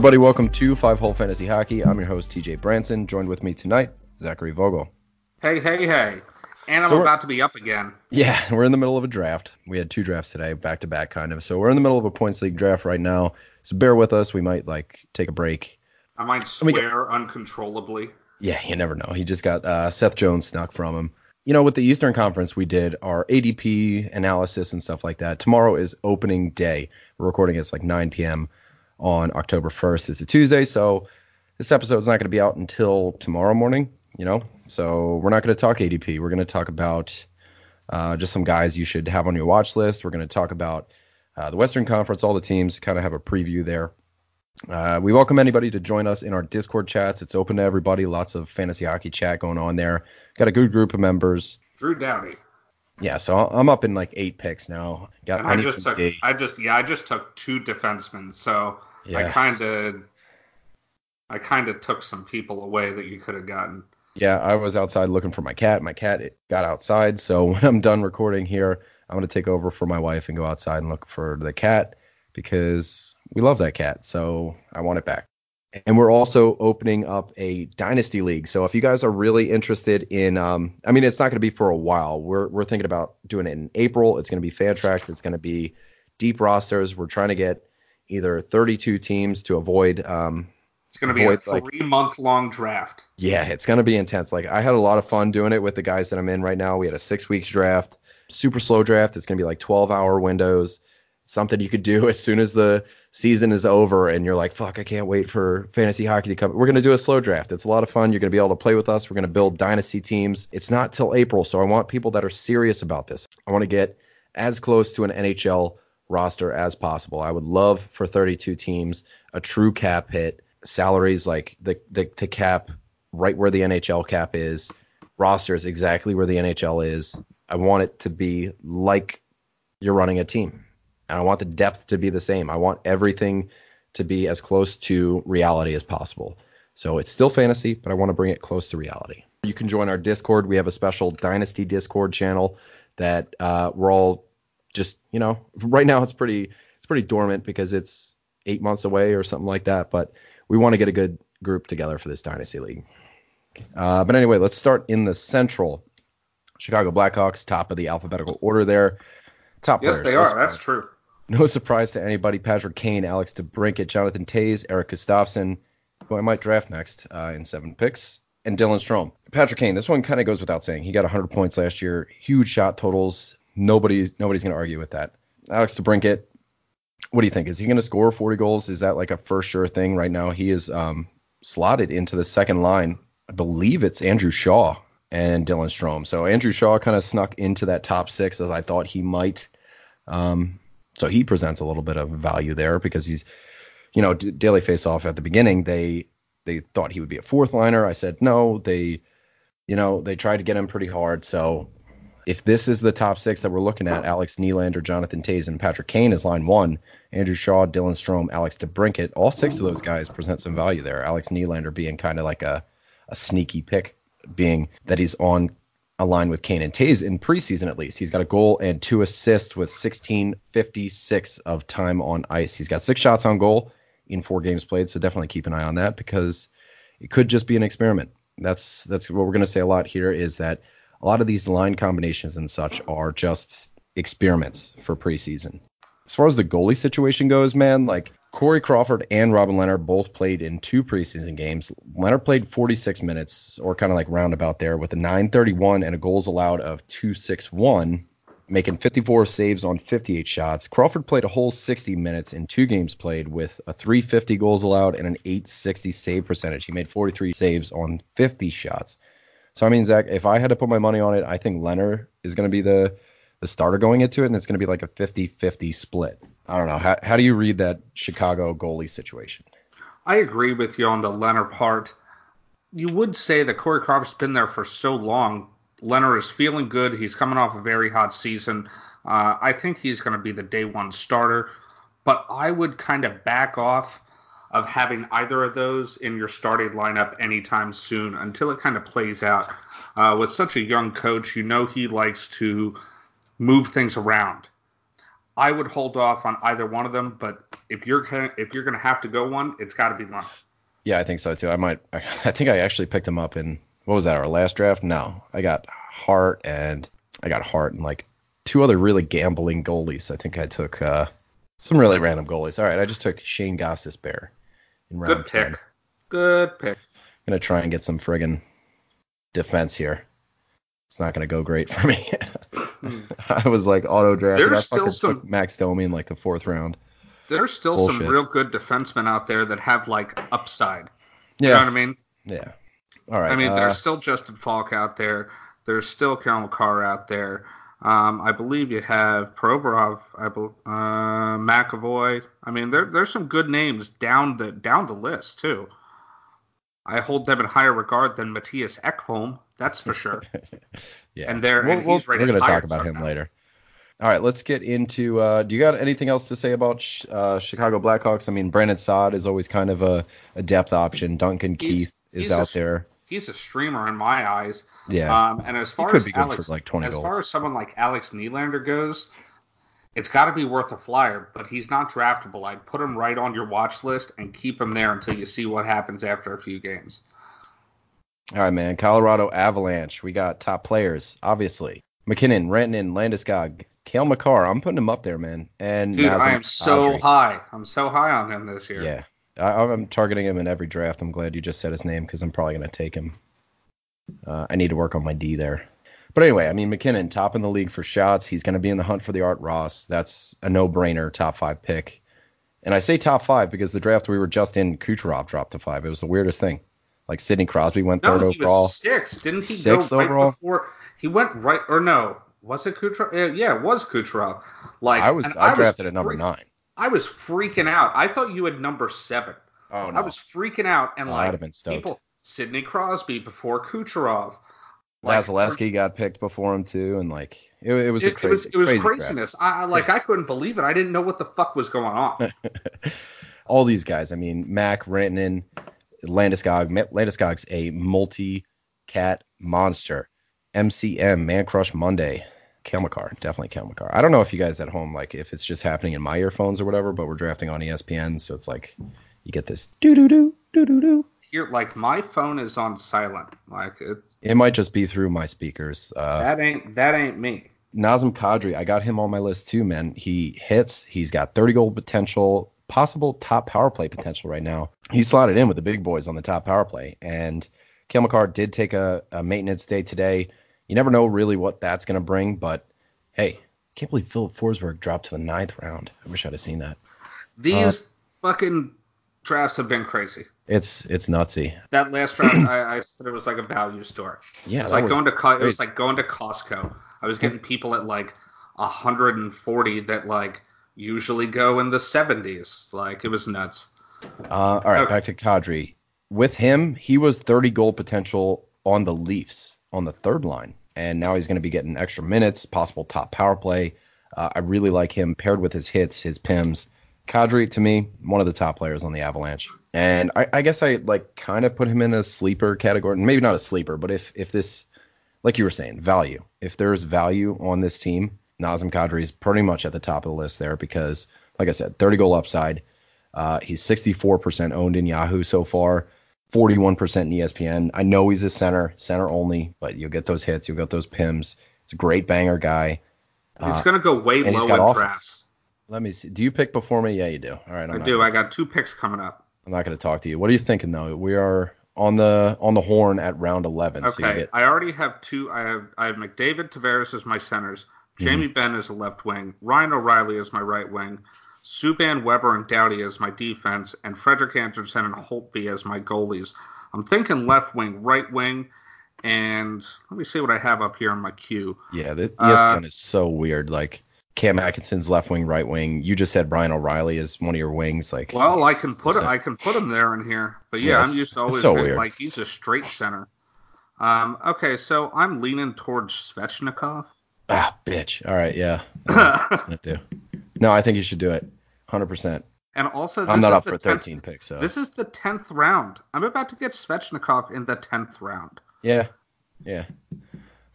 Everybody. Welcome to Five Hole Fantasy Hockey. I'm your host, TJ Branson. Joined with me tonight, Zachary Vogel. Hey, hey, hey. And I'm So about to be up again. Yeah, we're in the middle of a draft. We had two drafts today, back to back, kind of. So we're in the middle of a points league draft right now. So bear with us. We might like take a break. I might me get- swear uncontrollably. Yeah, you never know. He just got uh, Seth Jones snuck from him. You know, with the Eastern Conference, we did our ADP analysis and stuff like that. Tomorrow is opening day. We're recording it's like 9 p.m. on October 1st. It's a Tuesday, so this episode is not going to be out until tomorrow morning. You know, so we're not going to talk ADP. We're going to talk about uh, just some guys you should have on your watch list. We're going to talk about uh, the Western Conference, all the teams, kind of have a preview there. Uh, we welcome anybody to join us in our Discord chats. It's open to everybody. Lots of fantasy hockey chat going on there. Got a good group of members. Drew Downey. Yeah, so I'm up in like eight picks now. Got And I I just some took. I just yeah, I just took two defensemen, so I kinda I kinda took some people away that you could have gotten. yeah. I was outside looking for my cat. My cat it got outside. So when I'm done recording here, I'm gonna take over for my wife and go outside and look for the cat because we love that cat. So I want it back. And we're also opening up a dynasty league. So if you guys are really interested in, um, I mean, it's not going to be for a while. We're we're thinking about doing it in April. It's going to be fan tracked. It's going to be deep rosters. We're trying to get either 32 teams to avoid. Um, It's gonna be a Avoid, like- three month long draft. yeah, it's going to be intense. Like I had a lot of fun doing it with the guys that I'm in right now. We had a six weeks draft, super slow draft. It's going to be like 12 hour windows. Something you could do as soon as the season is over and you're like, fuck, I can't wait for fantasy hockey to come. We're going to do a slow draft. It's a lot of fun. You're going to be able to play with us. We're going to build dynasty teams. It's not till April. So I want people that are serious about this. I want to get as close to an NHL roster as possible. I would love for 32 teams, a true cap hit, salaries like the, the, the cap right where the NHL cap is, rosters exactly where the NHL is. I want it to be like you're running a team. And I want the depth to be the same. I want everything to be as close to reality as possible. So it's still fantasy, but I want to bring it close to reality. You can join our Discord. We have a special Dynasty Discord channel that uh, we're all just, you know, right now it's pretty it's pretty dormant because it's eight months away or something like that. But we want to get a good group together for this Dynasty League. Uh, but anyway, let's start in the Central. Chicago Blackhawks, top of the alphabetical order there. Top Yes, players. they No are. surprise. That's true. No surprise to anybody. Patrick Kane, Alex DeBrincat, Jonathan Toews, Eric Gustafsson, who I might draft next uh, in seven picks, and Dylan Strome. Patrick Kane, this one kind of goes without saying. He got 100 points last year, huge shot totals. Nobody, nobody's going to argue with that. Alex DeBrincat, what do you think? Is he going to score 40 goals? Is that like a for sure thing right now? He is um, slotted into the second line. I believe it's Andrew Shaw and Dylan Strome. So Andrew Shaw kind of snuck into that top six as I thought he might. Um, so he presents a little bit of value there because he's, you know, D- daily face off at the beginning. They they thought he would be a fourth liner. I said no. They, you know, they tried to get him pretty hard. So if this is the top six that we're looking at, Alex Nylander, Jonathan Toews, and Patrick Kane is line one. Andrew Shaw, Dylan Strome, Alex DeBrincat, all six of those guys present some value there. Alex Nylander being kind of like a, a sneaky pick, being that he's on a line with Kane and Toews in preseason at least. He's got a goal and two assists with 1656 of time on ice. He's got six shots on goal in four games played, so definitely keep an eye on that because it could just be an experiment. That's that's what we're going to say a lot here is that a lot of these line combinations and such are just experiments for preseason. As far as the goalie situation goes, man, like Corey Crawford and Robin Lehner both played in two preseason games. Lehner played 46 minutes, or kind of like roundabout there, with a 931 and a goals allowed of 261, making 54 saves on 58 shots. Crawford played a whole 60 minutes in two games played with a 350 goals allowed and an 860 save percentage. He made 43 saves on 50 shots. So I mean, Zach, if I had to put my money on it, I think Lehner is going to be the the starter going into it, and it's going to be like a 50-50 split. I don't know. How how do you read that Chicago goalie situation? I agree with you on the Lehner part. You would say that Corey Crawford's been there for so long. Lehner is feeling good. He's coming off a very hot season. Uh, I think he's going to be the day one starter, but I would kind of back off of having either of those in your starting lineup anytime soon until it kind of plays out. Uh, with such a young coach, you know he likes to move things around. I would hold off on either one of them. But if you're gonna, if you're going to have to go one, it's got to be Lehner. Yeah, I think so too. I might. I think I actually picked him up in what was that? Our last draft? No, I got Hart and I got Hart and like two other really gambling goalies. I think I took uh, some really random goalies. All right, I just took Shane Gostisbehere in round Good 10. pick. Good pick. gonna try and get some friggin' defense here. It's not gonna go great for me. Hmm. I was like auto draft. There's still some- Max Domi in like the fourth round. There's still some real good defensemen out there that have like upside. You know what Yeah, I mean? yeah. All right. I mean, uh, there's still Justin Faulk out there. There's still Cale Makar out there. Um, I believe you have Provorov, I bel uh, McAvoy. I mean, there there's some good names down the down the list too. I hold them in higher regard than Mattias Ekholm. That's for sure. yeah. and there- we'll, we'll, we're gonna talk about him somehow. later. All right, let's get into. Uh, do you got anything else to say about sh- uh, Chicago Blackhawks? I mean, Brandon Saad is always kind of a, a depth option. Duncan He's- Keith is he's a out there. He's a streamer in my eyes. Yeah, Um, and as far as be good for, Alex, like, 20 as goals. far as someone like Alex Nylander goes, it's got to be worth a flyer. But he's not draftable. I'd put him right on your watch list and keep him there until you see what happens after a few games. All right, man. Colorado Avalanche. We got top players, obviously. MacKinnon, Renton, Landeskog, Cale Makar. I'm putting him up there, man. And Dude, I am so Kadri. high. I'm so high on him this year. Yeah, I, I'm targeting him in every draft. I'm glad you just said his name because I'm probably going to take him. Uh, I need to work on my D there. But anyway, I mean, MacKinnon, top in the league for shots. He's going to be in the hunt for the Art Ross. That's a no brainer, top five pick. And I say top five because the draft we were just in, Kucherov dropped to five. It was the weirdest thing. Like Sidney Crosby went No, third he overall. was six. Didn't he Sixth go right overall? before? He went right or no? Was it Kucherov? Yeah, yeah, it was Kucherov. Like I was and I drafted at number freak- nine. I was freaking out. I thought you had number seven. Oh no. I was freaking out, and Oh, I'd like have been stoked. people, Sidney Crosby before Kucherov. Like, Vasilevskiy got picked before him too, and like it, it was a It, crazy, it was it was crazy craziness. I, I like I couldn't believe it. I didn't know what the fuck was going on. all these guys. I mean, Mac, Rantanen, Landeskog. Landeskog's a multi-cat monster. MCM, Man Crush Monday. Cale Makar, definitely Cale Makar. I don't know if you guys at home, like, if it's just happening in my earphones or whatever, but we're drafting on ESPN, so it's like you get this doo doo doo doo doo doo. Here, like my phone is on silent. Like it, It might just be through my speakers. Uh, that ain't that ain't me. Nazem Kadri, I got him on my list too, man. He hits. He's got 30 goal potential, possible top power play potential right now. He slotted in with the big boys on the top power play. And Cale Makar did take a, a maintenance day today. You never know really what that's going to bring, but hey, can't believe Filip Forsberg dropped to the ninth round. I wish I'd have seen that. These Uh, fucking drafts have been crazy. It's it's nutsy. That last round, I, I said it was like a value store. Yeah, It was like was going to Co- it was like going to Costco. I was getting people at like 140 that like usually go in the 70s. Like it was nuts. Uh, all right, Okay. back to Kadri. With him, he was 30 goal potential on the Leafs on the third line, and now he's going to be getting extra minutes, possible top power play. Uh, I really like him paired with his hits, his pims. Kadri, to me, one of the top players on the Avalanche, and I, I guess I like kind of put him in a sleeper category. Maybe not a sleeper, but if if this, like you were saying, value. If there's value on this team, Nazem Kadri is pretty much at the top of the list there because, like I said, 30 goal upside. Uh, he's 64% owned in Yahoo so far, 41% in ESPN. I know he's a center, center only, but you'll get those hits, you'll get those pims. It's a great banger guy. He's Uh, going to go way he's low in offense. drafts. Let me see. Do you pick before me? Yeah, you do. All right, I do. I got two picks coming up. I'm not going to talk to you. What are you thinking though? We are on the on the horn at round 11. So you Okay, get I already have two. I have I have McDavid, Tavares as my centers. Mm-hmm. Jamie Benn as a left wing. Ryan O'Reilly as my right wing. Subban, Weber, and Doughty as my defense, and Frederik Andersen and Holtby as my goalies. I'm thinking left wing, right wing, and let me see what I have up here in my queue. yeah, the E Uh, ESPN is so weird. Like Cam Atkinson's left wing, right wing. You just said Brian O'Reilly is one of your wings. Like, Well, I can put it's it. a- I can put him there in here, but Yeah, yeah, I'm used to always so weird. like he's a straight center. Um, okay, so I'm leaning towards Svechnikov. Ah, bitch. All right, yeah. I do. No, I think you should do it. 100%. And also, I'm not up for 10th 13 picks, so. This is the tenth round. I'm about to get Svechnikov in the tenth round. Yeah. Yeah.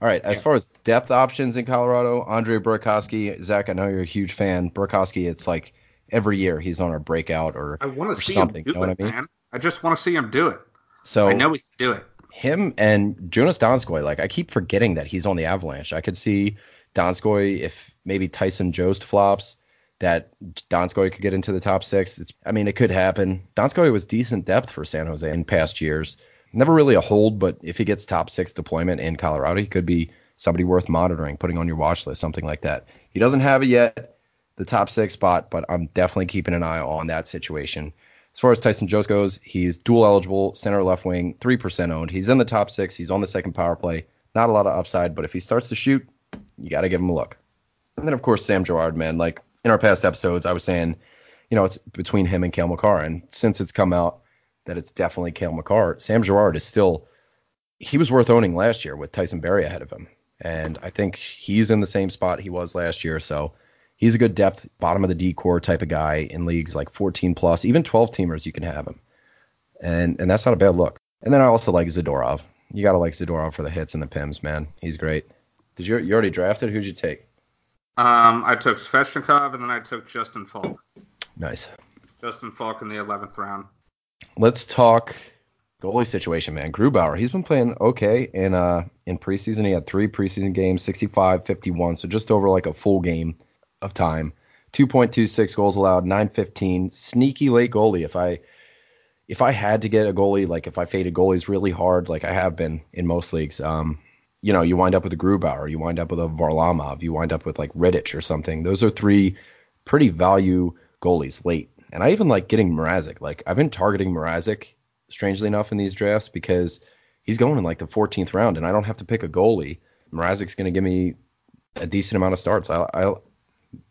All right. As Yeah. far as depth options in Colorado, Andre Burakovsky, Zach, I know you're a huge fan. Burakovsky, it's like every year he's on a breakout or I want to see something, him do you know it, what I mean? man. I just want to see him do it. so I know he can do it. him and Jonas Donskoi, like I keep forgetting that he's on the Avalanche. I could see Donskoi if maybe Tyson Jost flops, that Donskoi could get into the top six. It's, I mean, it could happen. Donskoi was decent depth for San Jose in past years. Never really a hold, but if he gets top six deployment in Colorado, he could be somebody worth monitoring, putting on your watch list, something like that. He doesn't have it yet, the top six spot, but I'm definitely keeping an eye on that situation. As far as Tyson Jost goes, he's dual eligible, center left wing, 3% owned. He's in the top six. He's on the second power play. Not a lot of upside, but if he starts to shoot, you got to give him a look. And then, of course, Sam Girard, man. Like in our past episodes, I was saying, you know, it's between him and Cale Makar. And since it's come out that it's definitely Cale Makar, Sam Girard is still, he was worth owning last year with Tyson Barrie ahead of him. And I think he's in the same spot he was last year. So he's a good depth, bottom of the D core type of guy in leagues like 14 plus, even 12 teamers, you can have him. And and that's not a bad look. And then I also like Zadorov. You got to like Zadorov for the hits and the pims, man. He's great. Did you you already drafted? Who'd you take? Um, I took Svechnikov and then I took Justin Faulk. Nice. Justin Faulk in the 11th round. Let's talk goalie situation, man. Grubauer, he's been playing okay in uh in preseason. He had three preseason games, 65, 51, so just over like a full game of time. 2.26 goals allowed, 915. Sneaky late goalie. If I if I had to get a goalie, like if I faded goalies really hard, like I have been in most leagues, um, you know, you wind up with a Grubauer, you wind up with a Varlamov, you wind up with like Redditch or something. Those are three pretty value goalies late. And I even like getting Mrazek. Like I've been targeting Mrazek, strangely enough, in these drafts because he's going in like the 14th round, and I don't have to pick a goalie. Mrazek's going to give me a decent amount of starts. I, I,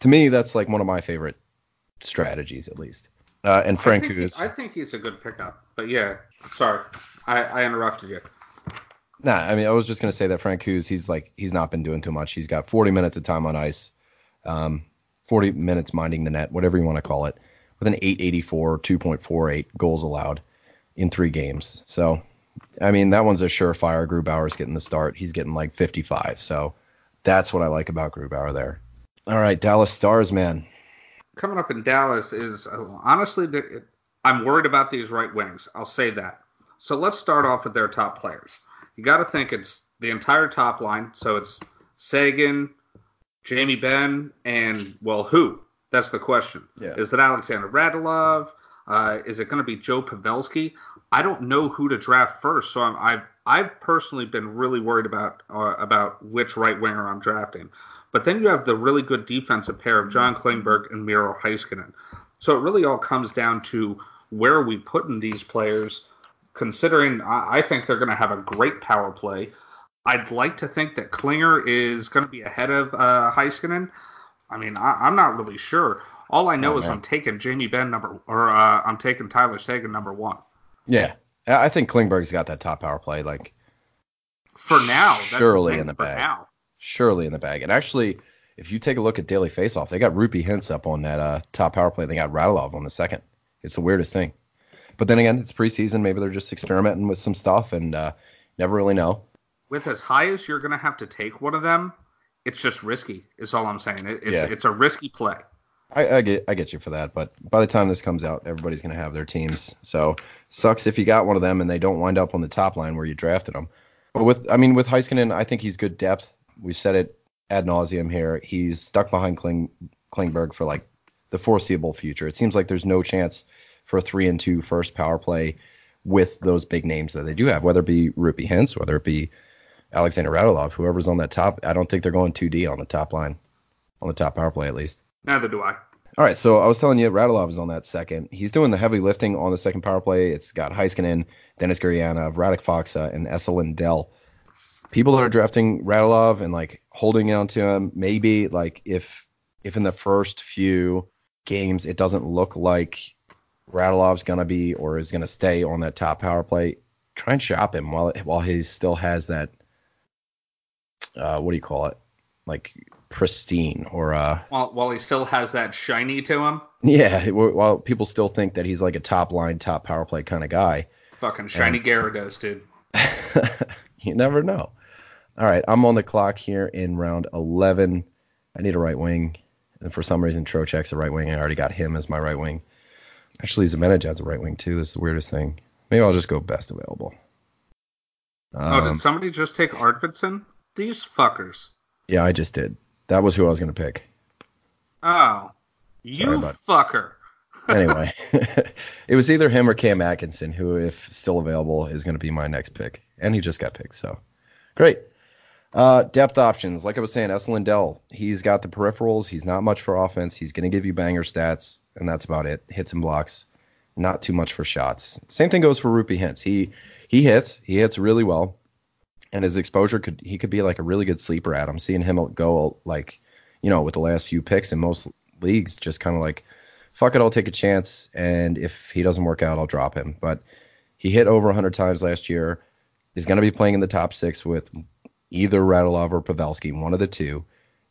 to me, that's like one of my favorite strategies, at least. Uh, and Frank I think, Hughes. I think he's a good pickup. But yeah, sorry. I, I interrupted you. Nah, I mean, I was just gonna say that Francouz, he's like, he's not been doing too much. He's got 40 minutes of time on ice, um, 40 minutes minding the net, whatever you want to call it, with an 884, 2.48 goals allowed in three games. So, I mean, that one's a surefire. Grubauer's getting the start. He's getting like 55. So, that's what I like about Grubauer there. All right, Dallas Stars, man. Coming up in Dallas is uh, honestly, I'm worried about these right wings. I'll say that. So let's start off with their top players. You got to think it's the entire top line. So it's Seguin, Jamie Benn, and well, who? That's the question. Yeah. Is it Alexander Radulov? Uh, is it going to be Joe Pavelski? I don't know who to draft first, so I'm, I've I've personally been really worried about uh, about which right winger I'm drafting. But then you have the really good defensive pair of John Klingberg and Miro Heiskanen. So it really all comes down to where are we putting these players. Considering I, I think they're going to have a great power play. I'd like to think that Klinger is going to be ahead of uh, Heiskanen. I mean, I, I'm not really sure. All I know Oh, is man. I'm taking Jamie Benn number, or uh, I'm taking Tyler Seguin number one. Yeah. I think Klingberg's got that top power play. Like, For now, Surely the in the for bag. Now. surely in the bag. And actually, if you take a look at Daily Faceoff, they got Roope Hintz up on that uh, top power play. They got Radulov on the second. It's the weirdest thing. But then again, it's preseason. Maybe they're just experimenting with some stuff and uh, never really know. With as high as you're going to have to take one of them, it's just risky. Is all I'm saying. It, it's Yeah. it's a risky play. I, I get I get you for that, but by the time this comes out, everybody's going to have their teams. So sucks if you got one of them and they don't wind up on the top line where you drafted them. But with I mean with Heiskanen, I think he's good depth. We've said it ad nauseum here. He's stuck behind Kling, Klingberg for like the foreseeable future. It seems like there's no chance for a three and two first power play with those big names that they do have, whether it be Roope Hintz, whether it be Alexander Radulov, whoever's on that top. I don't think they're going 2D on the top line, on the top power play at least. Neither do I. All right, so I was telling you, Radulov is on that second. He's doing the heavy lifting on the second power play. It's got Heiskanen, Denis Gurianov, Radek Faksa, and Esa Lindell. People that are drafting Radulov and like holding on to him, maybe like if if in the first few games it doesn't look like Radulov's gonna be or is gonna stay on that top power play, try and shop him while while he still has that. Uh, what do you call it? Like pristine or uh While while he still has that shiny to him, yeah, while people still think that he's like a top line, top power play kind of guy, fucking shiny Gyarados, dude. you never know. All right, I'm on the clock here in round 11. I need a right wing. And for some reason, Trocheck's a right wing. I already got him as my right wing. Actually, Zibanejad's a right wing too. This is the weirdest thing. Maybe I'll just go best available. oh, Um, did somebody just take Arvidsson? These fuckers. yeah, I just did. That was who I was going to pick. Oh, you fucker. Anyway, it was either him or Cam Atkinson, who, if still available, is going to be my next pick. And he just got picked, so great. Uh, depth options, like I was saying, S. Lindell, he's got the peripherals. He's not much for offense. He's going to give you banger stats, and that's about it. Hits and blocks, not too much for shots. Same thing goes for Roope Hintz. He he hits. He hits really well, and his exposure could he could be like a really good sleeper at. I'm seeing him go like, you know, with the last few picks in most leagues, just kind of like, fuck it, I'll take a chance, and if he doesn't work out, I'll drop him. But he hit over 100 times last year. He's going to be playing in the top six with either Radulov or Pavelski, one of the two.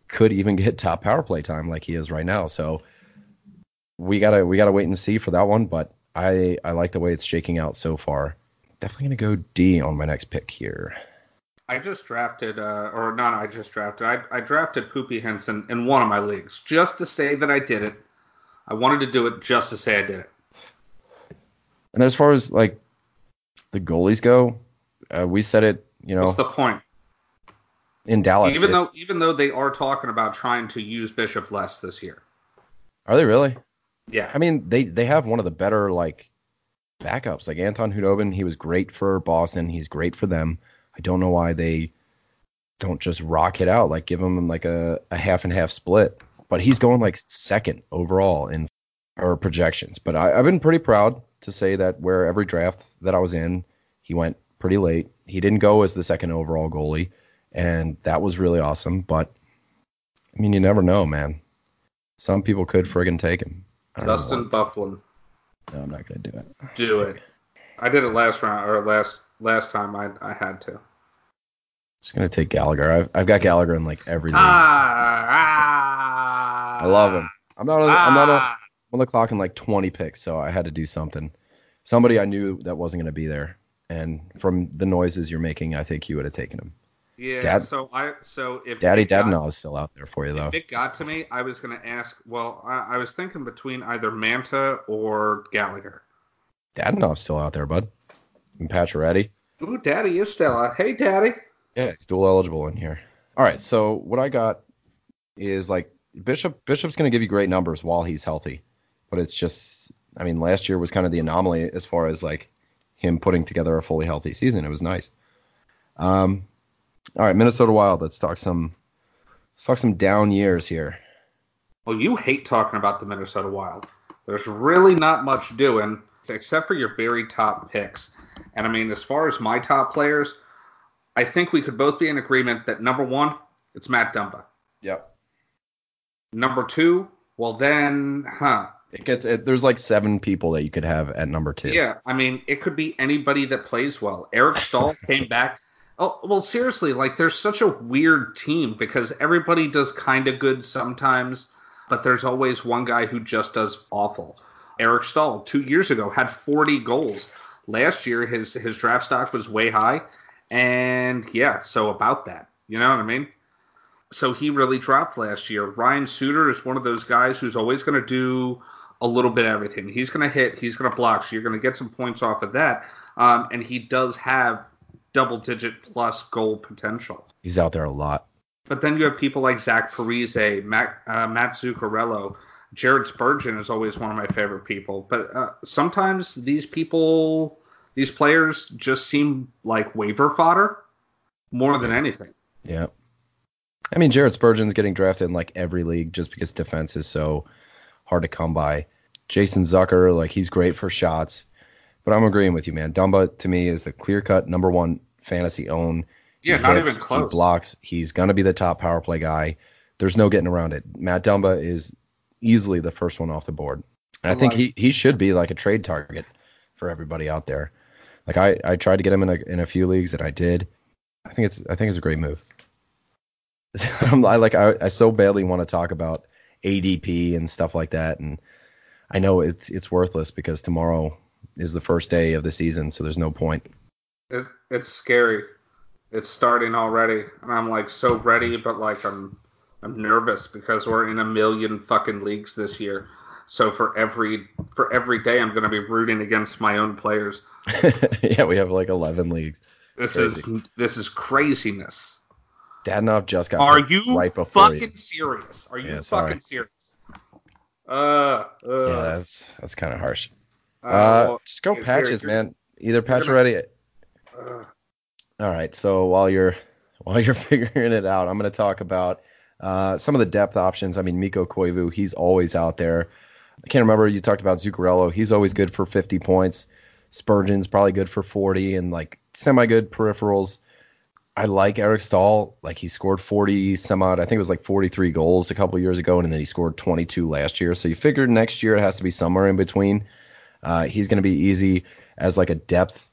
Could even get top power play time like he is right now. So we gotta we gotta wait and see for that one. But I I like the way it's shaking out so far. Definitely gonna go D on my next pick here. I just drafted, uh, or not, I just drafted. I, I drafted Poopy Henson in one of my leagues just to say that I did it. I wanted to do it just to say I did it. And as far as like the goalies go, uh, we said it. You know, What's the point? in Dallas, even though even though they are talking about trying to use Bishop less this year. are they really? Yeah, I mean, they they have one of the better like backups. Like Anton Khudobin, he was great for Boston. He's great for them. I don't know why they don't just rock it out. Like give him like a, a half and half split. But he's going like second overall in our projections. But I, I've been pretty proud to say that where every draft that I was in, he went pretty late. He didn't go as the second overall goalie, and that was really awesome. But I mean, you never know, man. Some people could friggin' take him. Dustin Byfuglien. No, I'm not gonna do it. do it. I did it last round or last last time. I I had to. Just gonna take Gallagher. I've, I've got Gallagher in like every league. Ah, ah, I love him. I'm not. On, I'm not ah. on the clock in like 20 picks, so I had to do something. Somebody I knew that wasn't gonna be there, and from the noises you're making, I think you would have taken him. Yeah. Dad- so I so if Daddy Dadnall is still out there for you though. If it got to me, I was going to ask. Well, I, I was thinking between either Manta or Gallagher. Dadonov's still out there, bud. And Pacioretty. Ooh, Daddy is Stella. Hey, Daddy. Yeah, he's dual eligible in here. All right, so what I got is like Bishop. Bishop's going to give you great numbers while he's healthy, but it's just, I mean, last year was kind of the anomaly as far as like him putting together a fully healthy season. It was nice. Um, all right, Minnesota Wild. Let's talk some, let's talk some down years here. Well, you hate talking about the Minnesota Wild. There's really not much doing except for your very top picks. And I mean, as far as my top players, I think we could both be in agreement that number one, it's Matt Dumba. Yep. Number two, well then, huh? It gets it, there's like seven people that you could have at number two. Yeah, I mean, it could be anybody that plays well. Eric Staal came back. Oh, well, seriously, like there's such a weird team because everybody does kind of good sometimes, but there's always one guy who just does awful. Eric Staal, two years ago, had 40 goals. Last year, his his draft stock was way high, and yeah, so about that, you know what I mean? So he really dropped last year. Ryan Suter is one of those guys who's always going to do a little bit of everything. He's going to hit, he's going to block, so you're going to get some points off of that. Um, and he does have double digit plus goal potential. He's out there a lot. But then you have people like Zach Parise, Matt, uh, Matt Zuccarello, Jared Spurgeon is always one of my favorite people. But uh, sometimes these people, these players just seem like waiver fodder more than anything. Yeah. I mean, Jared Spurgeon's getting drafted in like every league just because defense is so hard to come by. Jason Zucker, like he's great for shots, but I'm agreeing with you, man. Dumba to me is the clear cut number one fantasy own. Yeah, He not hits, even close. He blocks. He's gonna be the top power play guy. There's no getting around it. Matt Dumba is easily the first one off the board. And I think he, he should be like a trade target for everybody out there. Like I, I tried to get him in a in a few leagues and I did. I think it's I think it's a great move. I'm, I like I, I so badly want to talk about ADP and stuff like that, and I know it's it's worthless because tomorrow is the first day of the season, so there's no point. It, it's scary. It's starting already, and I'm like so ready, but like I'm I'm nervous because we're in a million fucking leagues this year. So for every for every day, I'm going to be rooting against my own players. yeah, we have like 11 leagues. This is this is craziness. Dadonov just got. Are you right before fucking you. serious? Are you Yeah, fucking serious? Uh, uh, Yeah, that's that's kind of harsh. uh, Uh, well, just go here- patches, here- man. Either patch gonna- ready. uh, All right. So while you're while you're figuring it out, I'm going to talk about uh, some of the depth options. I mean, Mikko Koivu, he's always out there. I can't remember you talked about Zuccarello. He's always good for 50 points. Spurgeon's probably good for 40 and like semi good peripherals. I like Eric Staal. Like he scored 40 some odd. I think it was like 43 goals a couple years ago, and then he scored 22 last year. So you figured next year it has to be somewhere in between. Uh, he's going to be easy as like a depth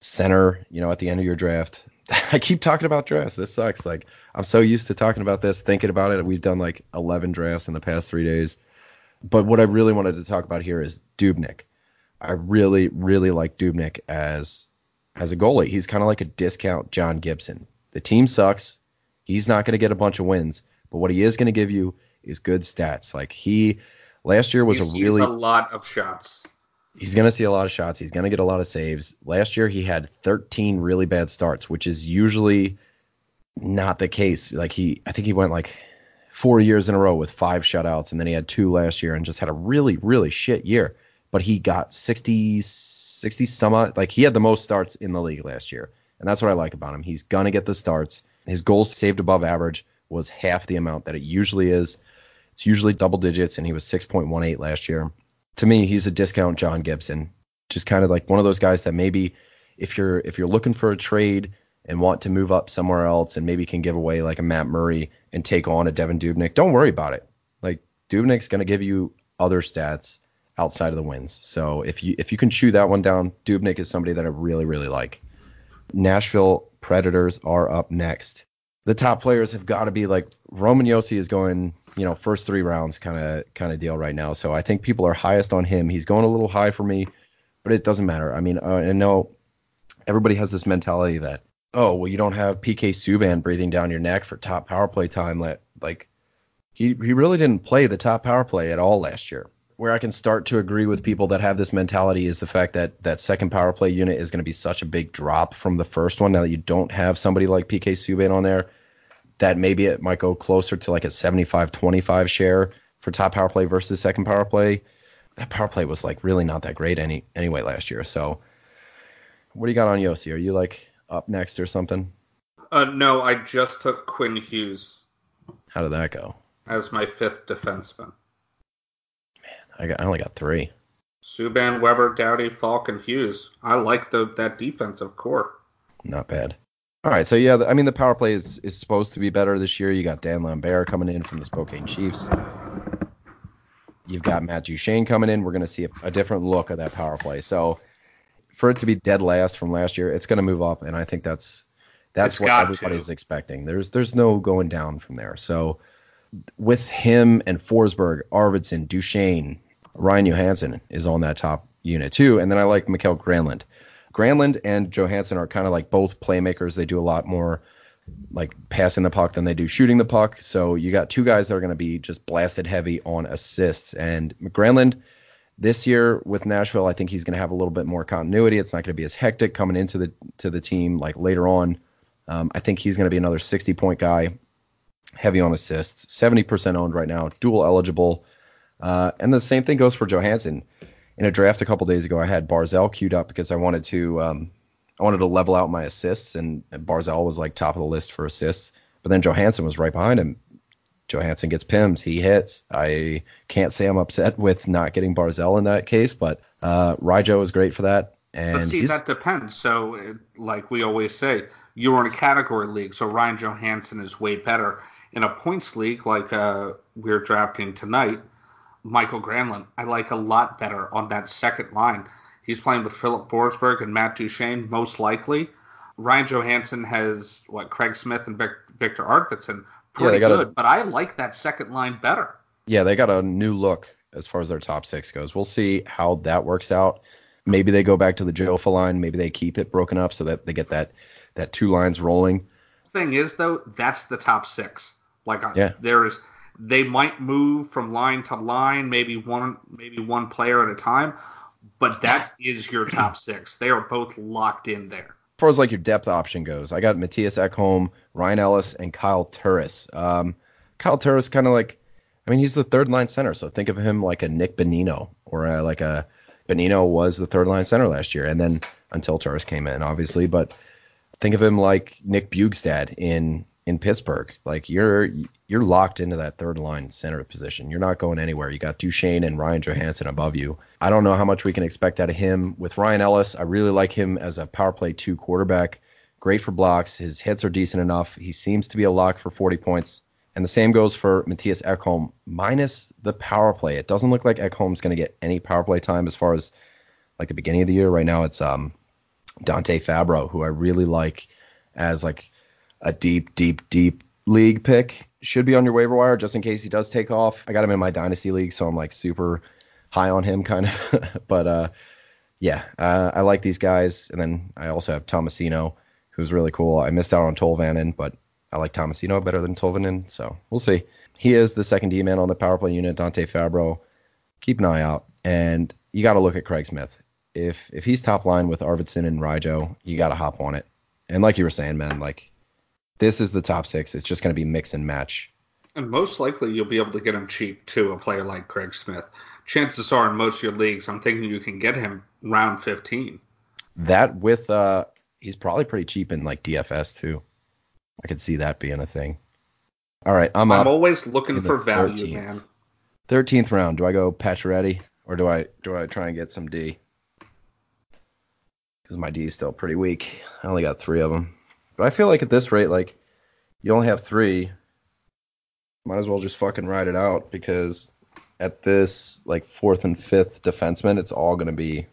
center, you know, at the end of your draft. I keep talking about drafts. This sucks. Like I'm so used to talking about this, thinking about it. We've done like 11 drafts in the past three days. But what I really wanted to talk about here is Dubnyk. I really, really like Dubnyk as as a goalie. He's kind of like a discount John Gibson. The team sucks. He's not going to get a bunch of wins, but what he is going to give you is good stats. Like he last year was he a really a lot of shots. He's going to see a lot of shots. He's going to get a lot of saves. Last year, he had 13 really bad starts, which is usually not the case. Like he, I think he went like four years in a row with five shutouts, and then he had two last year and just had a really, really shit year. But he got 60, 60 some odd. Like he had the most starts in the league last year, and that's what I like about him. He's going to get the starts. His goals saved above average was half the amount that it usually is. It's usually double digits, and he was 6.18 last year to me, he's a discount John Gibson. Just kind of like one of those guys that maybe if you're if you're looking for a trade and want to move up somewhere else and maybe can give away like a Matt Murray and take on a Devan Dubnyk, don't worry about it. Like Dubnyk's going to give you other stats outside of the wins. So if you if you can chew that one down, Dubnyk is somebody that I really really like. Nashville Predators are up next. The top players have got to be like Roman Josi is going, you know, first three rounds kind of kind of deal right now. So I think people are highest on him. He's going a little high for me, but it doesn't matter. I mean, I know everybody has this mentality that oh well, you don't have PK Subban breathing down your neck for top power play time. Like like he he really didn't play the top power play at all last year. Where I can start to agree with people that have this mentality is the fact that that second power play unit is going to be such a big drop from the first one. Now that you don't have somebody like PK Subban on there, that maybe it might go closer to like a 75-25 share for top power play versus second power play. That power play was like really not that great any anyway last year. So what do you got on Josi? Are you like up next or something? Uh, no, I just took Quinn Hughes How did that go? as my fifth defenseman. Man, I got I only got three. Subban, Weber, Doughty, Faulk, and Hughes. I like the that defensive core. Not bad. All right, so yeah, the- I mean the power play is, is supposed to be better this year. You got Dan Lambert coming in from the Spokane Chiefs. You've got Matt Duchene coming in. We're going to see a, a different look of that power play. So for it to be dead last from last year, it's going to move up, and I think that's that's It's what everybody's to. expecting. There's there's no going down from there. So with him and Forsberg, Arvidsson, Duchene, Ryan Johansen is on that top unit too, and then I like Mikael Granlund. Granlund and Johansen are kind of like both playmakers. They do a lot more like passing the puck than they do shooting the puck. So you got two guys that are going to be just blasted heavy on assists. And Granlund this year with Nashville, I think he's going to have a little bit more continuity. It's not going to be as hectic coming into the to the team like later on. Um, I think he's going to be another 60 point guy, heavy on assists, 70% owned right now, dual eligible. Uh, and the same thing goes for Johansen. In a draft a couple days ago, I had Barzal queued up because I wanted to um, I wanted to level out my assists, and, and Barzal was like top of the list for assists. But then Johansen was right behind him. Johansen gets pims, he hits. I can't say I'm upset with not getting Barzal in that case, but uh, Rijo is great for that. And But see, he's- that depends. So, it, like we always say, you're in a category league, so Ryan Johansen is way better. In a points league, like uh, we're drafting tonight, Mikael Granlund, I like a lot better on that second line. He's playing with Filip Forsberg and Matt Duchene, most likely. Ryan Johansen has, what, Craig Smith and Vic, Viktor Arvidsson. Yeah, they Pretty got a- good, but I like that second line better. yeah, they got a new look as far as their top six goes. We'll see how that works out. Maybe they go back to the Jofa line. Maybe they keep it broken up so that they get that that two lines rolling. Thing is, though, that's the top six. Like, uh, Yeah. there is, they might move from line to line, maybe one, maybe one player at a time, but that is your top six. They are both locked in there. Far as like your depth option goes, I got Mattias Ekholm, Ryan Ellis, and Kyle Turris. Um, Kyle Turris kind of like, I mean, he's the third line center, so think of him like a Nick Bonino or a, like a Bonino was the third line center last year, and then until Turris came in, obviously, but think of him like Nick Bjugstad in in Pittsburgh. Like you're you're locked into that third line center position. You're not going anywhere. You got Duchene and Ryan Johansen above you. I don't know how much we can expect out of him. With Ryan Ellis, I really like him as a power play two quarterback. Great for blocks. His hits are decent enough. He seems to be a lock for 40 points. And the same goes for Mattias Ekholm, minus the power play. It doesn't look like Ekholm's going to get any power play time as far as like the beginning of the year. Right now, it's um, Dante Fabbro, who I really like as like a deep, deep, deep league pick. Should be on your waiver wire just in case he does take off. I got him in my dynasty league, so I'm like super high on him, kind of. but uh, yeah, uh, I like these guys. And then I also have Tomasino, who's really cool. I missed out on Tolvanen, but I like Tomasino better than Tolvanen, so we'll see. He is the second D man on the power play unit, Dante Fabbro. Keep an eye out, and you got to look at Craig Smith. If if he's top line with Arvidsson and Rijo, you got to hop on it. And like you were saying, man, like this is the top six. It's just going to be mix and match. And most likely you'll be able to get him cheap too, a player like Craig Smith. Chances are in most of your leagues, I'm thinking you can get him round 15. That with uh, he's probably pretty cheap in like DFS too. I could see that being a thing. All right, I'm I'm always looking for value, 13th. man. Thirteenth round. Do I go Pacioretty or do I do I try and get some D? Because my D is still pretty weak. I only got three of them. But I feel like at this rate, like you only have three. Might as well just fucking ride it out because at this like fourth and fifth defenseman, it's all gonna be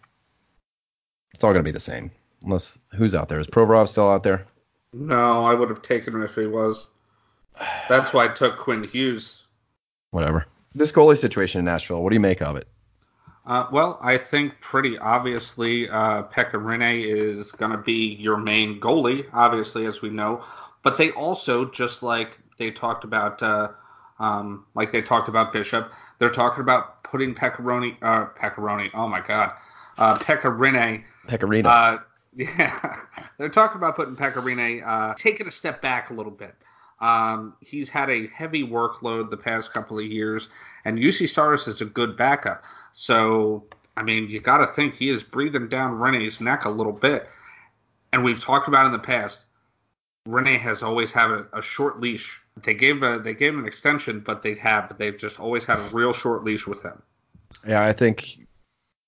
it's all gonna be the same. Unless who's out there? Is Provorov still out there? No, I would have taken him if he was. That's why I took Quinn Hughes. Whatever. This goalie situation in Nashville, what do you make of it? Uh, well, I think pretty obviously uh, Pekka Rinne is going to be your main goalie, obviously, as we know. But they also, just like they talked about, uh, um, like they talked about Bishop, they're talking about putting Pekkaroni, uh, oh my God, uh, Pekka Rinne Pecorino. uh, yeah, they're talking about putting Pecorine, uh, taking a step back a little bit. Um, he's had a heavy workload the past couple of years, and Juuse Saros is a good backup. So, I mean, you got to think he is breathing down Rinne's neck a little bit. And we've talked about in the past, Rinne has always had a, a short leash. They gave a, they gave him an extension, but they have, but they've just always had a real short leash with him. Yeah, I think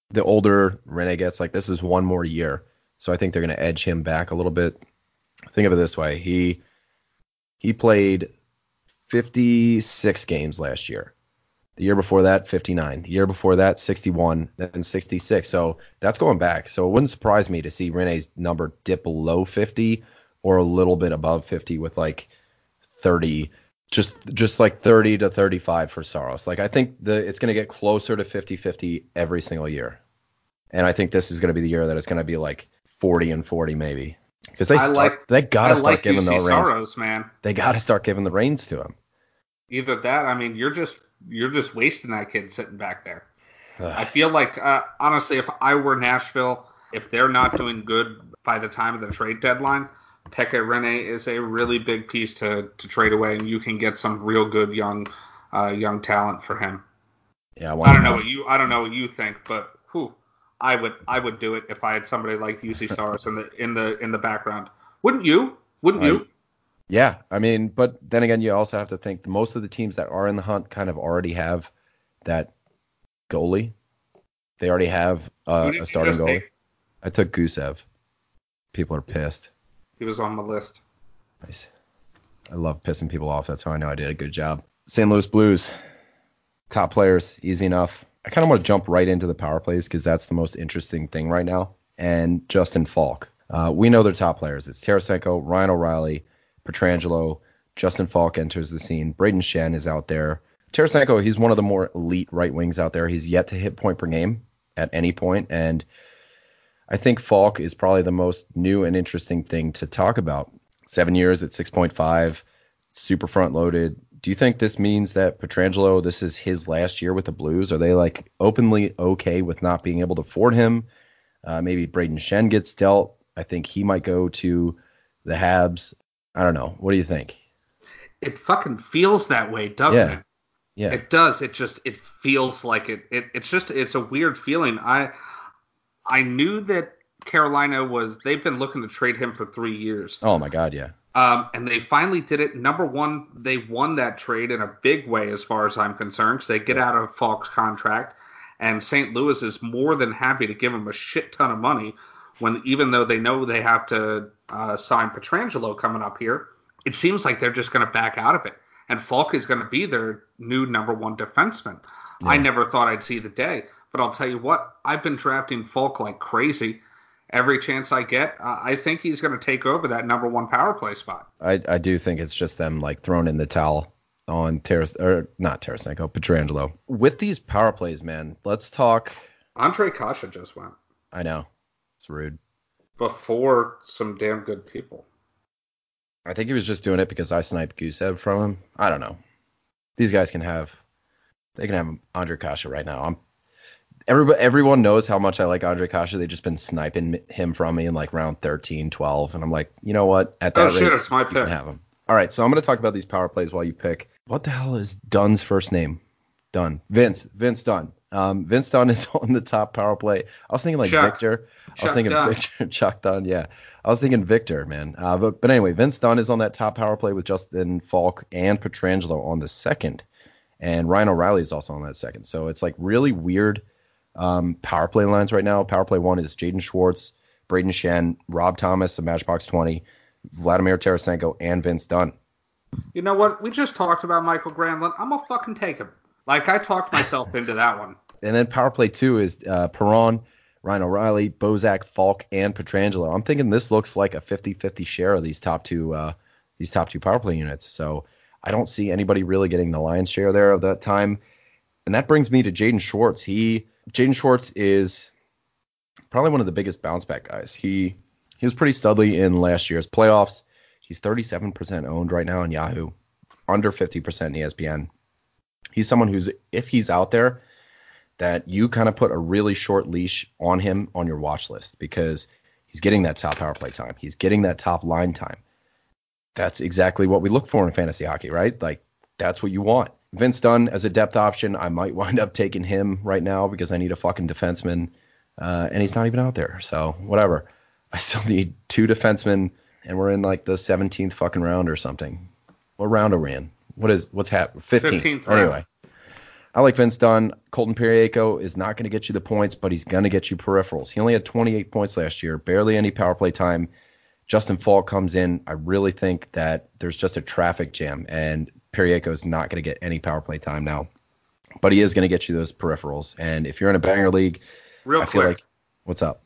the older Rinne gets, like this is one more year, so I think they're going to edge him back a little bit. Think of it this way: he he played 56 games last year. The year before that, 59. The year before that, 61, then 66. So that's going back. So it wouldn't surprise me to see Rinne's number dip below 50 or a little bit above 50 with like 30 just just like 30 to 35 for Saros. Like I think the it's going to get closer to 50-50 every single year. And I think this is going to be the year that it's going to be like 40 and 40 maybe. Cuz they start, like- they got to start like giving the reins. Saros, man. They got to start giving the reins to him. Either that, I mean, you're just you're just wasting that kid sitting back there. I feel like uh, honestly, if I were Nashville, if they're not doing good by the time of the trade deadline, Pekka Rinne is a really big piece to, to trade away, and you can get some real good young uh, young talent for him. Yeah, I don't know what you I don't know what you think, but who I would I would do it if I had somebody like Juuse Saros in the in the in the background. Wouldn't you? Wouldn't you? Yeah, I mean, but then again, you also have to think most of the teams that are in the hunt kind of already have that goalie. They already have uh, a starting goalie. take? I took Gusev. People are pissed. He was on the list. Nice. I love pissing people off. That's how I know I did a good job. St. Louis Blues, top players, easy enough. I kind of want to jump right into the power plays because that's the most interesting thing right now. And Justin Faulk. Uh, we know their top players. It's Tarasenko, Ryan O'Reilly, Pietrangelo. Justin Faulk enters the scene. Brayden Schenn is out there. Tarasenko, he's one of the more elite right wings out there. He's yet to hit point per game at any point, and I think Faulk is probably the most new and interesting thing to talk about. Seven years at 6.5, super front loaded. Do you think this means that Pietrangelo, this is his last year with the Blues? Are they like openly okay with not being able to afford him? Uh, maybe Brayden Schenn gets dealt. I think he might go to the Habs. I don't know. What do you think? It fucking feels that way, doesn't Yeah. it? Yeah. It does. It just it feels like it, it. It's just it's a weird feeling. I I knew that Carolina was they've been looking to trade him for three years. oh my God, yeah. Um, and they finally did it. Number one, they won that trade in a big way, as far as I'm concerned, because they get out of Faulk's contract, and St. Louis is more than happy to give him a shit ton of money. When even though they know they have to uh, sign Pietrangelo coming up here, it seems like they're just going to back out of it, and Faulk is going to be their new number one defenseman. I never thought I'd see the day, but I'll tell you what, I've been drafting Faulk like crazy. Every chance I get, uh, I think he's going to take over that number one power play spot. I, I do think it's just them like throwing in the towel on Teres or not Tarasenko, Pietrangelo. With these power plays, man, let's talk. Ondrej Kase just went I know rude. before some damn good people. I think he was just doing it because I sniped Gusev from him. I don't know. These guys can have, they can have Ondrej Kase right now. I'm everybody, everyone knows how much I like Ondrej Kase. They've just been sniping him from me in like round 13, 12. And I'm like, you know what? At that Oh rate, shit, it's my pick. have him. All right, so I'm going to talk about these power plays while you pick. What the hell is Dunn's first name? Dunn. Vince. Vince Dunn. Um, Vince Dunn is on the top power play. I was thinking like Chuck. Victor. I was thinking Dunn. Victor. Chuck Dunn. Yeah, I was thinking Victor, man. Uh, but but anyway, Vince Dunn is on that top power play with Justin Faulk and Pietrangelo on the second, and Ryan O'Reilly is also on that second. So it's like really weird um, power play lines right now. Power play one is Jaden Schwartz, Brayden Schenn, Rob Thomas, the Matchbox Twenty, Vladimir Tarasenko, and Vince Dunn. You know what? We just talked about Mikael Granlund. I'm gonna fucking take him. Like I talked myself into that one. And then power play two is uh, Perron, Ryan O'Reilly, Bozak, Faulk, and Pietrangelo. I'm thinking this looks like a 50-50 share of these top two uh, these top two power play units. So I don't see anybody really getting the lion's share there of that time. And that brings me to Jaden Schwartz. He Jaden Schwartz is probably one of the biggest bounce back guys. He he was pretty studly in last year's playoffs. He's 37% owned right now in Yahoo, under 50% in ESPN. He's someone who's if he's out there, that you kind of put a really short leash on him on your watch list because he's getting that top power play time. He's getting that top line time. That's exactly what we look for in fantasy hockey, right? Like that's what you want. Vince Dunn as a depth option, I might wind up taking him right now because I need a fucking defenseman, uh, and he's not even out there. So whatever. I still need two defensemen, and we're in like the 17th fucking round or something. What round are we in? What is what's happening? 15th. 15th round. Anyway, I like Vince Dunn. Colton Parayko is not going to get you the points, but he's going to get you peripherals. He only had 28 points last year, barely any power play time. Justin Faulk comes in. I really think that there's just a traffic jam, and Parayko is not going to get any power play time now. But he is going to get you those peripherals. And if you're in a banger league, Real I feel quick, like what's up?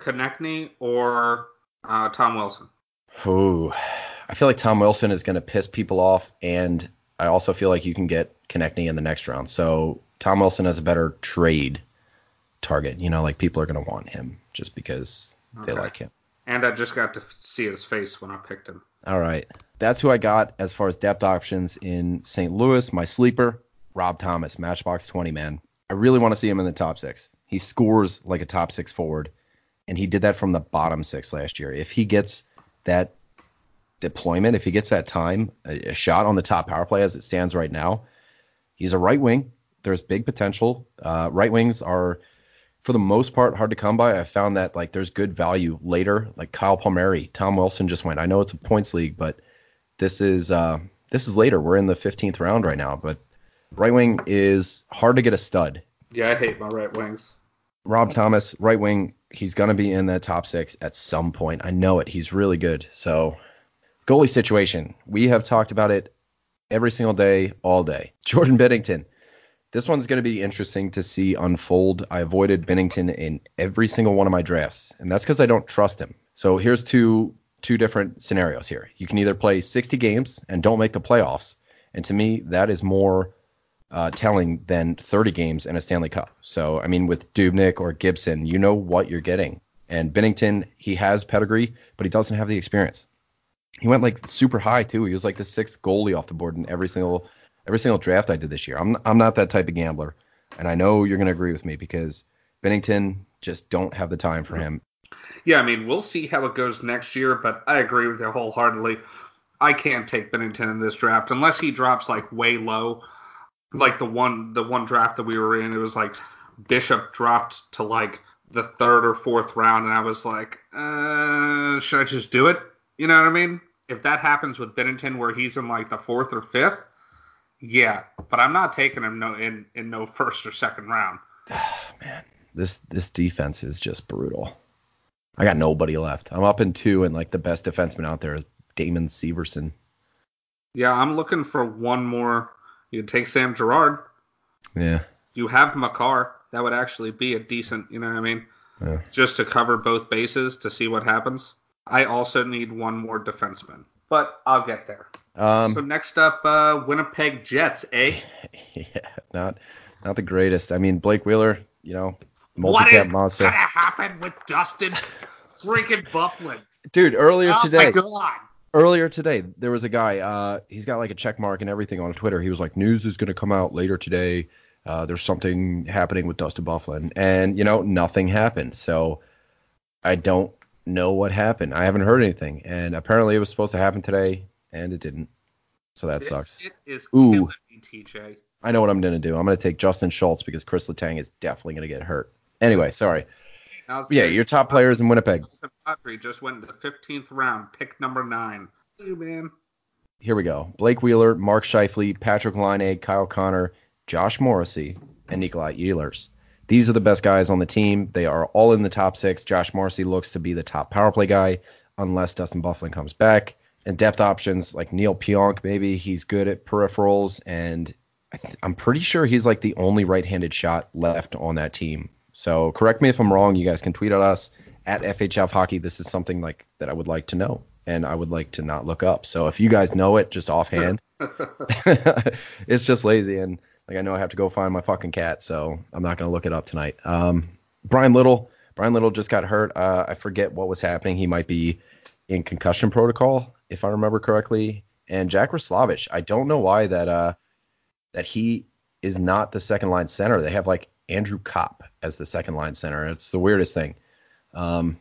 Konecny or uh, Tom Wilson. Ooh, I feel like Tom Wilson is going to piss people off, and I also feel like you can get Konecny in the next round. So Tom Wilson has a better trade target. You know, like people are going to want him just because they like him. And I just got to see his face when I picked him. All right, that's who I got as far as depth options in St. Louis. My sleeper, Rob Thomas, Matchbox Twenty man. I really want to see him in the top six. He scores like a top six forward, and he did that from the bottom six last year. If he gets that deployment, if he gets that time, a, a shot on the top power play as it stands right now, he's a right wing. There's big potential. Uh, right wings are, for the most part, hard to come by. I found that like there's good value later, like Kyle Palmieri, Tom Wilson just went. I know it's a points league, but this is uh, this is later. We're in the 15th round right now, but right wing is hard to get a stud. Yeah, I hate my right wings. Rob Thomas, right wing, he's going to be in that top six at some point. I know it. He's really good. So, goalie situation. We have talked about it every single day, all day. Jordan Binnington. This one's going to be interesting to see unfold. I avoided Binnington in every single one of my drafts, and that's because I don't trust him. So, here's two two different scenarios here. You can either play 60 games and don't make the playoffs, and to me, that is more uh, telling than 30 games and a Stanley Cup. So, I mean, with Dubnyk or Gibson, you know what you're getting. And Binnington, he has pedigree, but he doesn't have the experience. He went like super high too. He was like the sixth goalie off the board in every single every single draft I did this year. I'm I'm not that type of gambler, and I know you're going to agree with me because Binnington just don't have the time for him. Yeah, I mean, we'll see how it goes next year, but I agree with you wholeheartedly. I can't take Binnington in this draft unless he drops like way low, like the one the one draft that we were in. It was like Bishop dropped to like the third or fourth round, and I was like, uh, should I just do it? You know what I mean? If that happens with Binnington, where he's in like the fourth or fifth, yeah, but I'm not taking him no in in no first or second round. Man, this this defense is just brutal. I got nobody left. I'm up in two, and like the best defenseman out there is Damon Severson. Yeah, I'm looking for one more. You can take Sam Girard. Yeah. You have Makar. That would actually be a decent, you know what I mean? Yeah. Just to cover both bases to see what happens. I also need one more defenseman, but I'll get there. Um, so next up, uh, Winnipeg Jets, eh? yeah, not not the greatest. I mean, Blake Wheeler, you know, What is multi-cap monster. gonna happen with Dustin freaking Byfuglien? Dude, earlier Oh today, my god! earlier today, there was a guy. Uh, he's got like a check mark and everything on Twitter. He was like, "News is going to come out later today. Uh, there's something happening with Dustin Byfuglien," and you know, nothing happened. So I don't know what happened. I haven't heard anything, and apparently it was supposed to happen today, and it didn't. So that This sucks. is Ooh. me, TJ. I know what I'm going to do. I'm going to take Justin Schultz because Chris Letang is definitely going to get hurt. Anyway, sorry. Yeah, your top players in Winnipeg. Just went into the 15th round, pick number nine. You man. Here we go. Blake Wheeler, Mark Scheifele, Patrik Laine, Kyle Connor, Josh Morrissey, and Nikolai Ehlers. These are the best guys on the team. They are all in the top six. Josh Morrissey looks to be the top power play guy unless Dustin Byfuglien comes back. And depth options like Neal Pionk, maybe he's good at peripherals. And I th- I'm pretty sure he's like the only right handed shot left on that team. So correct me if I'm wrong. You guys can tweet at us at FHF Hockey. This is something like that I would like to know and I would like to not look up. So if you guys know it just offhand, it's just lazy and like I know I have to go find my fucking cat, so I'm not gonna look it up tonight. Um, Bryan Little, Bryan Little just got hurt. Uh, I forget what was happening. He might be in concussion protocol, if I remember correctly. And Jack Roslovic, I don't know why that uh that he is not the second line center. They have like Andrew Copp as the second line center. It's the weirdest thing. Um,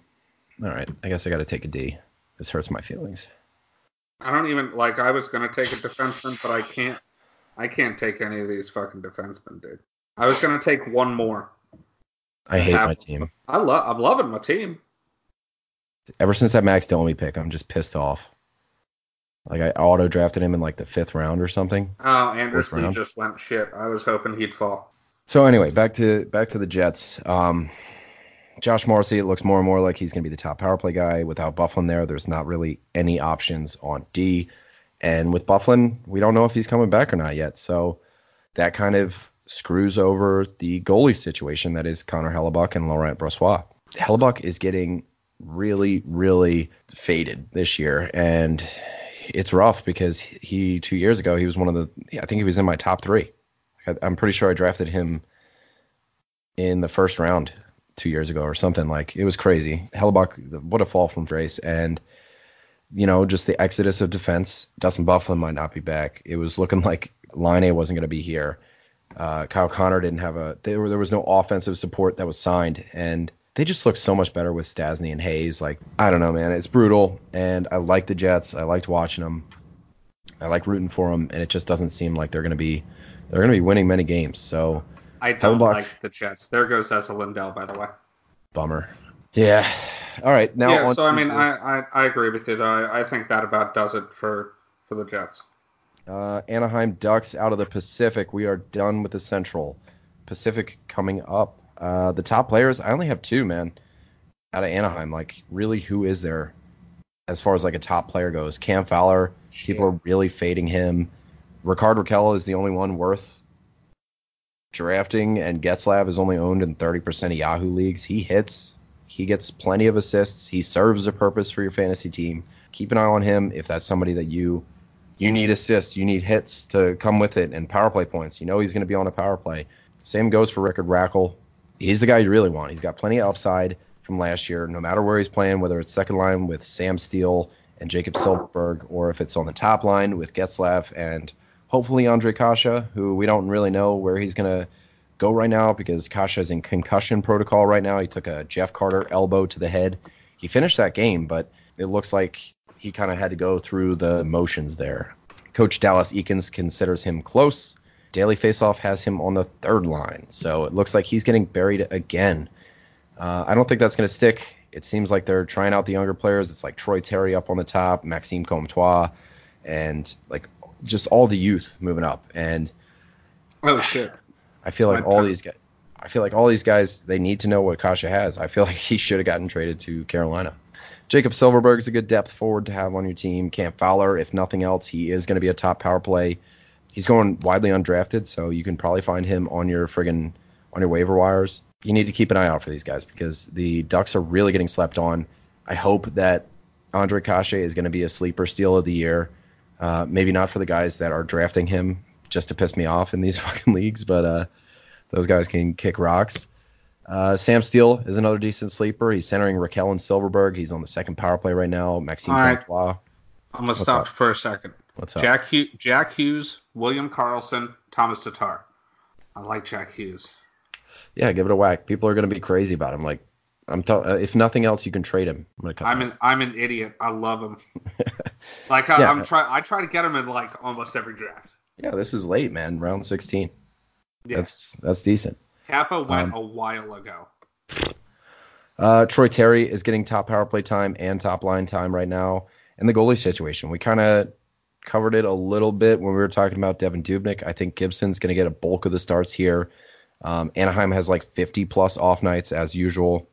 all right, I guess I got to take a D. This hurts my feelings. I don't even like. I was gonna take a defenseman, but I can't. I can't take any of these fucking defensemen, dude. I was gonna take one more. I hate have- my team. I love. I'm loving my team. Ever since that Max Domi pick, I'm just pissed off. Like I auto drafted him in like the fifth round or something. Oh, Anderson just went shit. I was hoping he'd fall. So anyway, back to back to the Jets. Um, Josh Morrissey, it looks more and more like he's going to be the top power play guy. Without Byfuglien there, there's not really any options on D. And with Byfuglien, we don't know if he's coming back or not yet. So that kind of screws over the goalie situation that is Connor Hellebuyck and Laurent Brossoit. Hellebuyck is getting really, really faded this year. And it's rough because he, two years ago, he was one of the, I think he was in my top three. I'm pretty sure I drafted him in the first round two years ago or something. Like it was crazy. Hellebuyck, what a fall from grace, and you know just the exodus of defense. Dustin Byfuglien might not be back. It was looking like Laine wasn't going to be here. Uh, Kyle Connor didn't have a. There, were, there was no offensive support that was signed, and they just look so much better with Stastny and Hayes. Like I don't know, man, it's brutal, and I like the Jets. I liked watching them. I like rooting for them, and it just doesn't seem like they're going to be they're going to be winning many games. So I don't like the Jets. There goes Esa Lindell, by the way. bummer. Yeah. All right. Now yeah, so I mean, the- I, I, I agree with you. Though. I, I think that about does it for for the Jets. Uh, Anaheim Ducks out of the Pacific. We are done with the Central. Pacific coming up. Uh, the top players, I only have two, man, out of Anaheim. Like, really, who is there as far as like a top player goes? Cam Fowler. People are really fading him. Rickard Rakell is the only one worth drafting, and Getzlaf is only owned in 30% of Yahoo leagues. He hits. He gets plenty of assists. He serves a purpose for your fantasy team. Keep an eye on him if that's somebody that you you need assists, you need hits to come with it, and power play points. You know he's going to be on a power play. Same goes for Rickard Rakell. He's the guy you really want. He's got plenty of upside. from last year, no matter where he's playing, whether it's second line with Sam Steel and Jakob Silfverberg, or if it's on the top line with Getzlaf and hopefully Ondrej Kase, who we don't really know where he's going to go right now because Kase is in concussion protocol right now. He took a Jeff Carter elbow to the head. He finished that game, but it looks like he kind of had to go through the motions there. Coach Dallas Eakins considers him close. Daily Faceoff has him on the third line, so it looks like he's getting buried again. Uh, I don't think that's going to stick. It seems like they're trying out the younger players. It's like Troy Terry up on the top, Maxime Comtois, and like just all the youth moving up. And oh shit, I feel like My all these guys. I feel like all these guys they need to know what Kase has. I feel like he should have gotten traded to Carolina. Jakob Silfverberg is a good depth forward to have on your team. Cam Fowler, if nothing else, he is going to be a top power play. He's going widely undrafted, so you can probably find him on your friggin' on your waiver wires you need to keep an eye out for these guys because the Ducks are really getting slept on. I hope that Ondrej Kase is going to be a sleeper steal of the year. Uh, maybe not for the guys that are drafting him just to piss me off in these fucking leagues, but uh, those guys can kick rocks. Uh, Sam Steel is another decent sleeper. He's centering Rakell and Silfverberg. He's on the second power play right now. Maxime right. I'm gonna stop up? for a second. What's up? Jack, Hugh- Jack Hughes, William Karlsson, Tomas Tatar. I like Jack Hughes yeah, give it a whack. People are going to be crazy about him. Like, I'm t- uh, if nothing else, you can trade him. I'm, I'm an I'm an idiot. I love him. like I, am try I try to get him in like almost every draft. Yeah, this is late, man. Round 16. Yeah. That's that's decent. Kappa went um, a while ago. Uh, Troy Terry is getting top power play time and top line time right now. And the goalie situation, we kind of covered it a little bit when we were talking about Devan Dubnyk. I think Gibson's going to get a bulk of the starts here. Um, Anaheim has like 50 plus off nights as usual.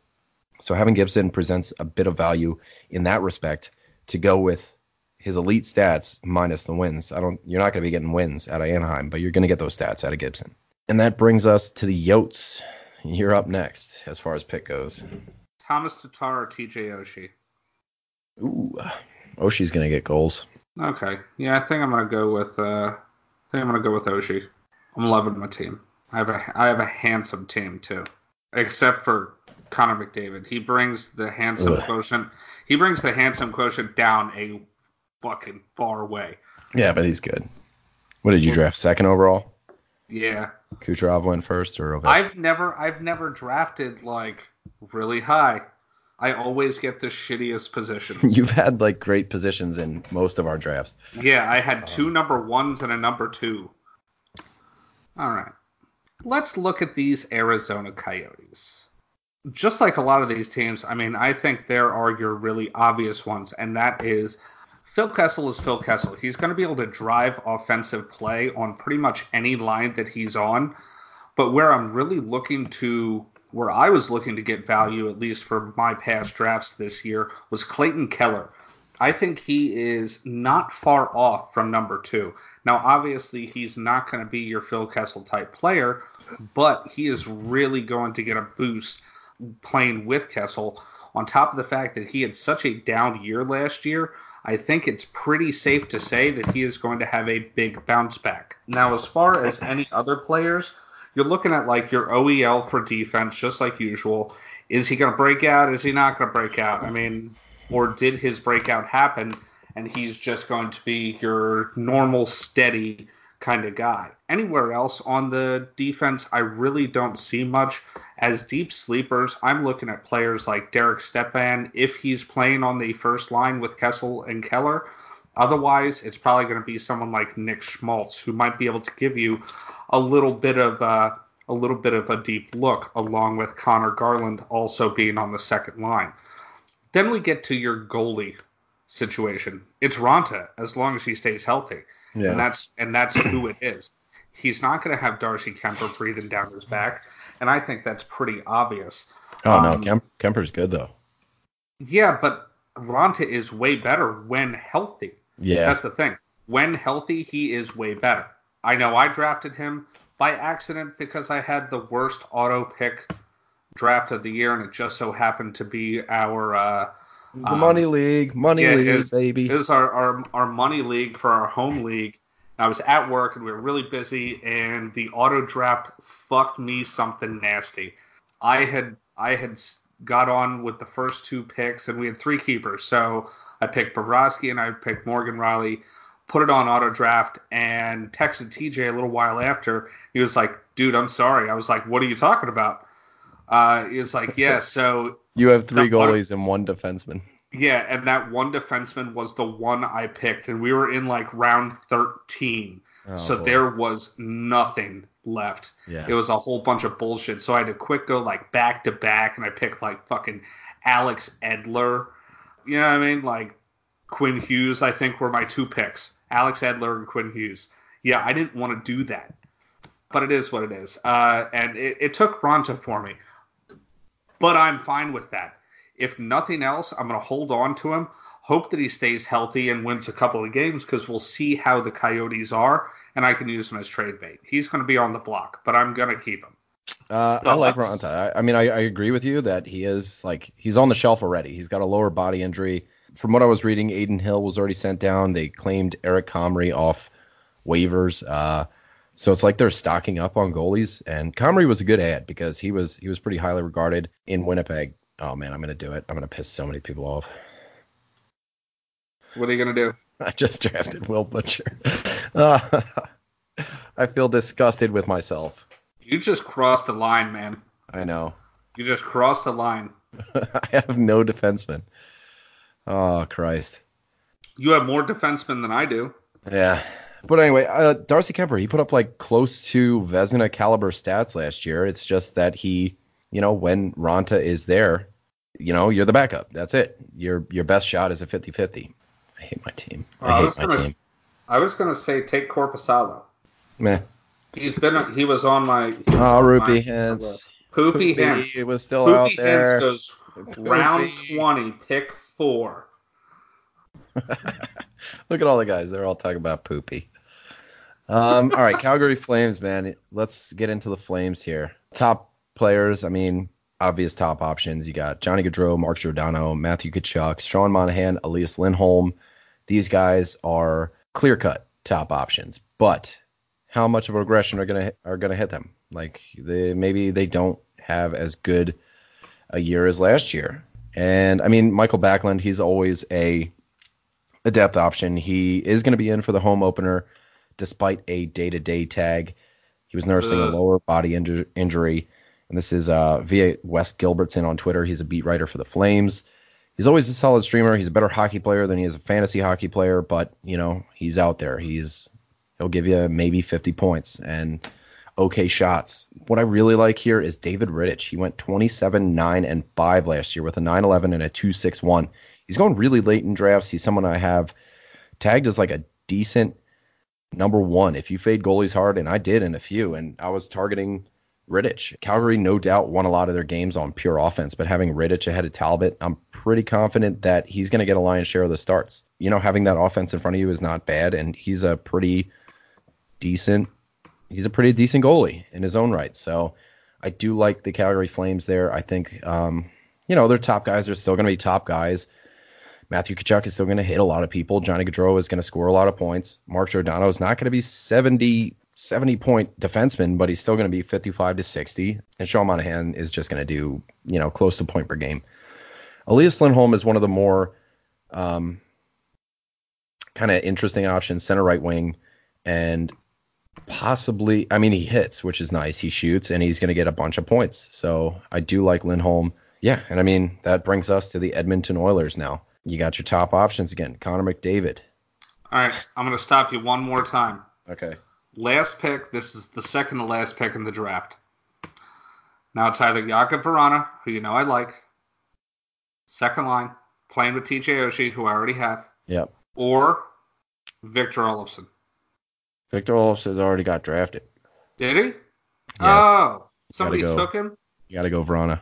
So having Gibson presents a bit of value in that respect to go with his elite stats minus the wins. I don't you're not going to be getting wins out of Anaheim, but you're going to get those stats out of Gibson. And that brings us to the Yotes. You're up next as far as pick goes. Tomas Tatar or TJ Oshie? Ooh. Oshie's going to get goals. Okay. Yeah, I think I'm going to go with uh I think I'm going to go with Oshie. I'm loving my team. I have a I have a handsome team too, except for Connor McDavid. He brings the handsome Ugh. quotient. He brings the handsome quotient down a fucking far away. Yeah, but he's good. What did you draft? Second overall? Yeah. Kucherov went first, or Ovechkin? I've never I've never drafted like really high. I always get the shittiest positions. You've had like great positions in most of our drafts. Yeah, I had two number ones and a number two. All right let's look at these Arizona Coyotes. Just like a lot of these teams, I mean, I think there are your really obvious ones, and that is Phil Kessel is Phil Kessel. He's going to be able to drive offensive play on pretty much any line that he's on. But where I'm really looking to, where I was looking to get value, at least for my past drafts this year, was Clayton Keller. I think he is not far off from number two. Now, obviously, he's not going to be your Phil Kessel type player, but he is really going to get a boost playing with Kessel. On top of the fact that he had such a down year last year, I think it's pretty safe to say that he is going to have a big bounce back. Now, as far as any other players, you're looking at like your OEL for defense, just like usual. Is he going to break out? Is he not going to break out? I mean, or did his breakout happen and he's just going to be your normal, steady kind of guy. Anywhere else on the defense, I really don't see much. As deep sleepers, I'm looking at players like Derek Stepan if he's playing on the first line with Kessel and Keller. Otherwise, it's probably going to be someone like Nick Schmaltz who might be able to give you a little bit of uh, a little bit of a deep look, along with Conor Garland also being on the second line. Then we get to your goalie situation. It's Raanta as long as he stays healthy. Yeah. And that's and that's who it is. He's not going to have Darcy Kuemper breathing down his back, and I think that's pretty obvious. Oh um, no, Kemp, Kuemper's good though. Yeah, but Raanta is way better when healthy. Yeah, that's the thing. When healthy, he is way better. I know I drafted him by accident because I had the worst auto pick draft of the year, and it just so happened to be our uh, the um, money league, money yeah, league, it was, baby. It was our, our our money league for our home league. I was at work and we were really busy, and the auto draft fucked me something nasty. I had I had got on with the first two picks, and we had three keepers. So I picked Bobrovsky and I picked Morgan Rielly. put it on auto draft, and texted TJ a little while after. He was like, "Dude, I'm sorry." I was like, "What are you talking about?" Uh, he was like, "Yeah." So you have three goalies and one defenseman. Yeah, and that one defenseman was the one I picked, and we were in like round 13. Oh, so boy. there was nothing left. Yeah. It was a whole bunch of bullshit. So I had to quick go like back to back, and I picked like fucking Alex Edler. You know what I mean? Like Quinn Hughes, I think, were my two picks Alex Edler and Quinn Hughes. Yeah, I didn't want to do that, but it is what it is. Uh, and it, it took Raanta for me, but I'm fine with that. If nothing else, I'm going to hold on to him hope that he stays healthy and wins a couple of games because we'll see how the Coyotes are, and I can use him as trade bait. He's going to be on the block, but I'm going to keep him. Uh, I like Raanta. I, I mean, I, I, agree with you that he is like he's on the shelf already. He's got a lower body injury. From what I was reading, Adin Hill was already sent down. They claimed Eric Comrie off waivers. Uh, so it's like they're stocking up on goalies. And Comrie was a good ad because he was he was pretty highly regarded in Winnipeg. Oh man, I'm gonna do it. I'm gonna piss so many people off. What are you gonna do? I just drafted Will Butcher. Uh, I feel disgusted with myself. You just crossed the line, man. I know. You just crossed the line. I have no defenseman. Oh Christ. You have more defensemen than I do. Yeah. But anyway, uh, Darcy Kuemper, he put up like close to Vezina caliber stats last year. It's just that he, you know, when Raanta is there, you know, you're the backup. That's it. Your your best shot is a 50-50. I hate my team. I, I hate my gonna, team. I was going to say take Korpisalo. Meh. He's been. He was on my. Oh, Roope Hintz. Poopy, Poopy It was still Poopy out there. Hintz goes Poopy. round twenty, pick four. Look at all the guys. They're all talking about Poopy. Um, all right, Calgary Flames, man. Let's get into the Flames here. Top players. I mean, obvious top options. You got Johnny Gaudreau, Mark Giordano, Matthew Tkachuk, Sean Monahan, Elias Lindholm. These guys are clear cut top options, but how much of a regression are gonna are gonna hit them? Like they maybe they don't have as good a year as last year. And I mean, Mikael Backlund, he's always a a depth option. He is going to be in for the home opener, despite a day to day tag. He was nursing uh. a lower body inju- injury, and this is uh, via Wes Gilbertson on Twitter. He's a beat writer for the Flames he's always a solid streamer. He's a better hockey player than he is a fantasy hockey player, but you know he's out there. He's he'll give you maybe 50 points and okay shots. What I really like here is David Rittich. He went 27, 9, and 5 last year with a 9 11 and a 2 6 1. He's going really late in drafts. He's someone I have tagged as like a decent number one. If you fade goalies hard, and I did in a few, and I was targeting Rittich. Calgary, no doubt, won a lot of their games on pure offense, but having Rittich ahead of Talbot, I'm pretty confident that he's going to get a lion's share of the starts. You know, having that offense in front of you is not bad, and he's a pretty decent. He's a pretty decent goalie in his own right. So I do like the Calgary Flames there. I think, um, you know, their top guys are still going to be top guys. Matthew Tkachuk is still going to hit a lot of people. Johnny Gaudreau is going to score a lot of points. Mark Giordano is not going to be 70 70 point defenseman, but he's still going to be 55 to 60. And Sean Monahan is just going to do, you know, close to point per game. Elias Lindholm is one of the more um, kind of interesting options, center right wing, and possibly, I mean, he hits, which is nice. He shoots, and he's going to get a bunch of points. So I do like Lindholm. Yeah, and I mean, that brings us to the Edmonton Oilers now. You got your top options again Connor McDavid. All right, I'm going to stop you one more time. Okay. Last pick. This is the second to last pick in the draft. Now it's either Jakub Vrana, who you know I like, second line, playing with TJ Oshie, who I already have. Yep. Or Victor Olofsson. Victor Olofsson already got drafted. Did he? Yes. Oh, somebody go. took him. You got to go Vrana.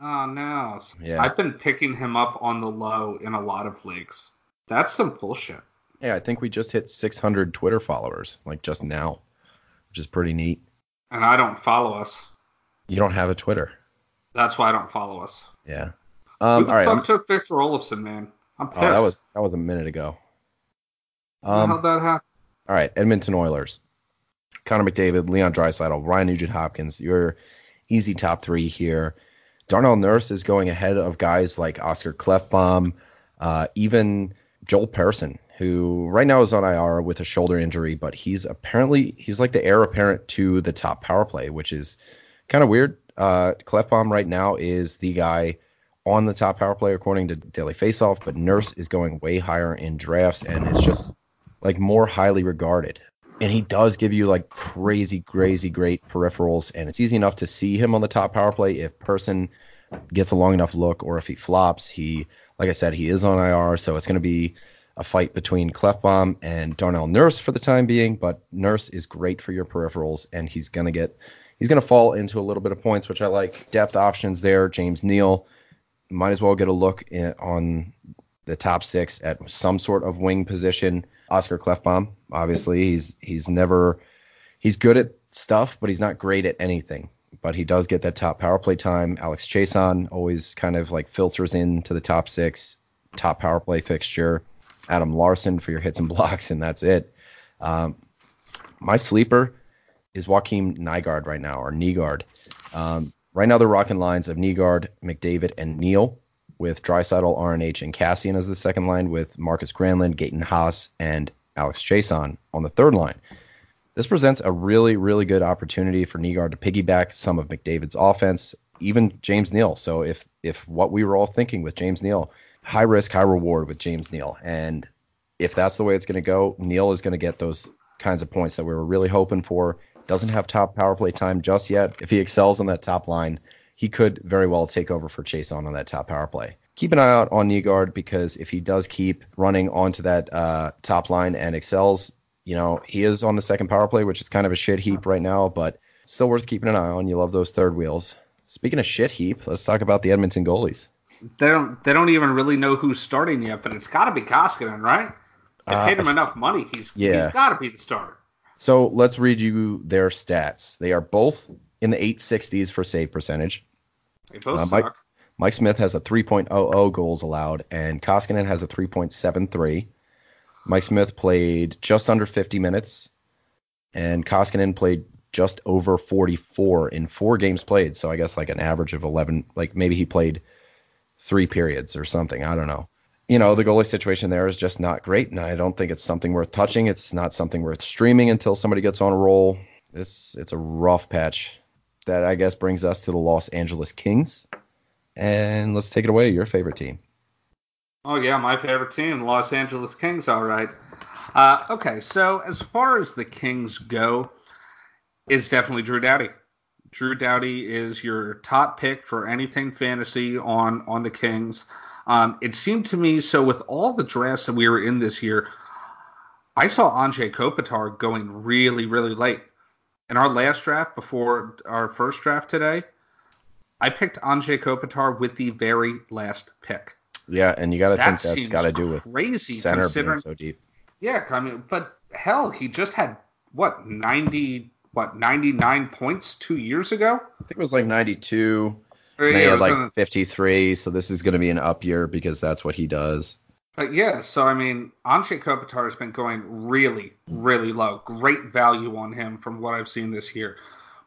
Oh no. Yeah. I've been picking him up on the low in a lot of leagues. That's some bullshit. Yeah, I think we just hit 600 Twitter followers, like just now, which is pretty neat. And I don't follow us. You don't have a Twitter. That's why I don't follow us. Yeah. Um, Who the all right, fuck I'm... took Victor Olofsson, man? I'm pissed. Oh, that was that was a minute ago. Um, How'd that happen? All right, Edmonton Oilers. Connor McDavid, Leon Draisaitl, Ryan Nugent Hopkins. Your easy top three here. Darnell Nurse is going ahead of guys like Oscar Klefbom, uh, even Joel Persson, who right now is on IR with a shoulder injury, but he's apparently he's like the heir apparent to the top power play, which is kind of weird. Uh, right now is the guy on the top power play according to Daily Faceoff, but Nurse is going way higher in drafts, and it's just like more highly regarded. And he does give you like crazy, crazy great peripherals, and it's easy enough to see him on the top power play if Persson gets a long enough look, or if he flops. He, like I said, he is on IR, so it's going to be a fight between Klefbom and Darnell Nurse for the time being. But Nurse is great for your peripherals, and he's going to get he's going to fall into a little bit of points, which I like. Depth options there. James Neal might as well get a look in, on the top six at some sort of wing position. Oscar Klefbom, obviously, he's he's never he's good at stuff, but he's not great at anything. But he does get that top power play time. Alex Chiasson always kind of like filters into the top six, top power play fixture. Adam Larsson for your hits and blocks, and that's it. Um, my sleeper is Joakim Nygard right now, or Nygard. Um, right now, they're rocking lines of Nygard, McDavid, and Neal, with Draisaitl, RNH, and Chiasson as the second line, with Markus Granlund, Gaetan Haas, and Alex Chiasson on the third line. This presents a really, really good opportunity for Nygard to piggyback some of McDavid's offense, even James Neal. So if if what we were all thinking with James Neal, high risk, high reward with James Neal, and if that's the way it's going to go, Neal is going to get those kinds of points that we were really hoping for doesn't have top power play time just yet. If he excels on that top line, he could very well take over for Chase on on that top power play. Keep an eye out on Nygard because if he does keep running onto that uh, top line and excels, you know, he is on the second power play, which is kind of a shit heap right now, but still worth keeping an eye on. You love those third wheels. Speaking of shit heap, let's talk about the Edmonton goalies. They don't they don't even really know who's starting yet, but it's got to be Koskinen, right? They paid uh, him enough money. He's yeah. he's got to be the starter. So let's read you their stats. They are both in the 860s for save percentage. They both uh, Mike, suck. Mike Smith has a 3.00 goals allowed, and Koskinen has a 3.73. Mike Smith played just under 50 minutes, and Koskinen played just over 44 in four games played. So I guess like an average of 11, like maybe he played three periods or something. I don't know you know, the goalie situation there is just not great. And I don't think it's something worth touching. It's not something worth streaming until somebody gets on a roll. It's, it's a rough patch. That, I guess, brings us to the Los Angeles Kings. And let's take it away. Your favorite team. Oh, yeah, my favorite team, Los Angeles Kings. All right. Uh, okay, so as far as the Kings go, it's definitely Drew Doughty. Drew Doughty is your top pick for anything fantasy on on the Kings. Um, it seemed to me so with all the drafts that we were in this year, I saw Anze Kopitar going really, really late. In our last draft before our first draft today, I picked Anze Kopitar with the very last pick. Yeah, and you got to that think that's got to do with crazy center being so deep. Yeah, I mean, but hell, he just had what ninety, what ninety nine points two years ago. I think it was like ninety two. They yeah, had like 53, so this is going to be an up year because that's what he does. But yeah, so I mean, Anze Kopitar has been going really, really low. Great value on him from what I've seen this year.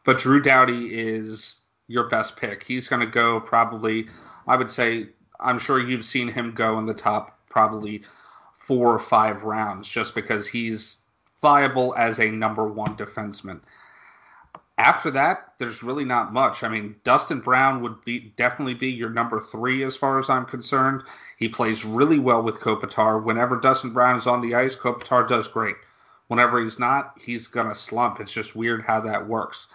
But Drew Doughty is your best pick. He's going to go probably, I would say, I'm sure you've seen him go in the top probably four or five rounds just because he's viable as a number one defenseman after that, there's really not much. I mean, Dustin Brown would be definitely be your number three as far as I'm concerned. He plays really well with Kopitar. Whenever Dustin Brown is on the ice, Kopitar does great. Whenever he's not, he's gonna slump. It's just weird how that works.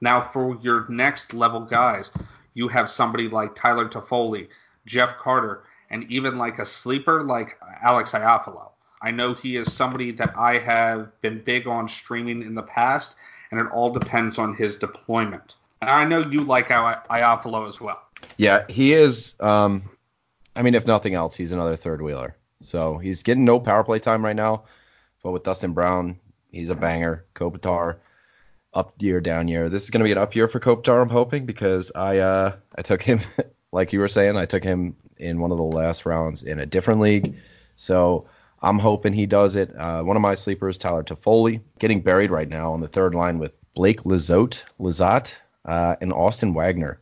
Now, for your next level guys, you have somebody like Tyler Toffoli, Jeff Carter, and even like a sleeper like Alex Iafallo. I know he is somebody that I have been big on streaming in the past, and it all depends on his deployment. And I know you like Iafallo as well. Yeah, he is. Um, I mean, if nothing else, he's another third wheeler. So he's getting no power play time right now. But with Dustin Brown, he's a banger. Kopitar, up year, down year. This is going to be an up year for Kopitar, I'm hoping, because I uh, I took him, like you were saying, I took him in one of the last rounds in a different league. So I'm hoping he does it. Uh, one of my sleepers, Tyler Toffoli, getting buried right now on the third line with Blake Lizotte, Lizotte uh, and Austin Wagner,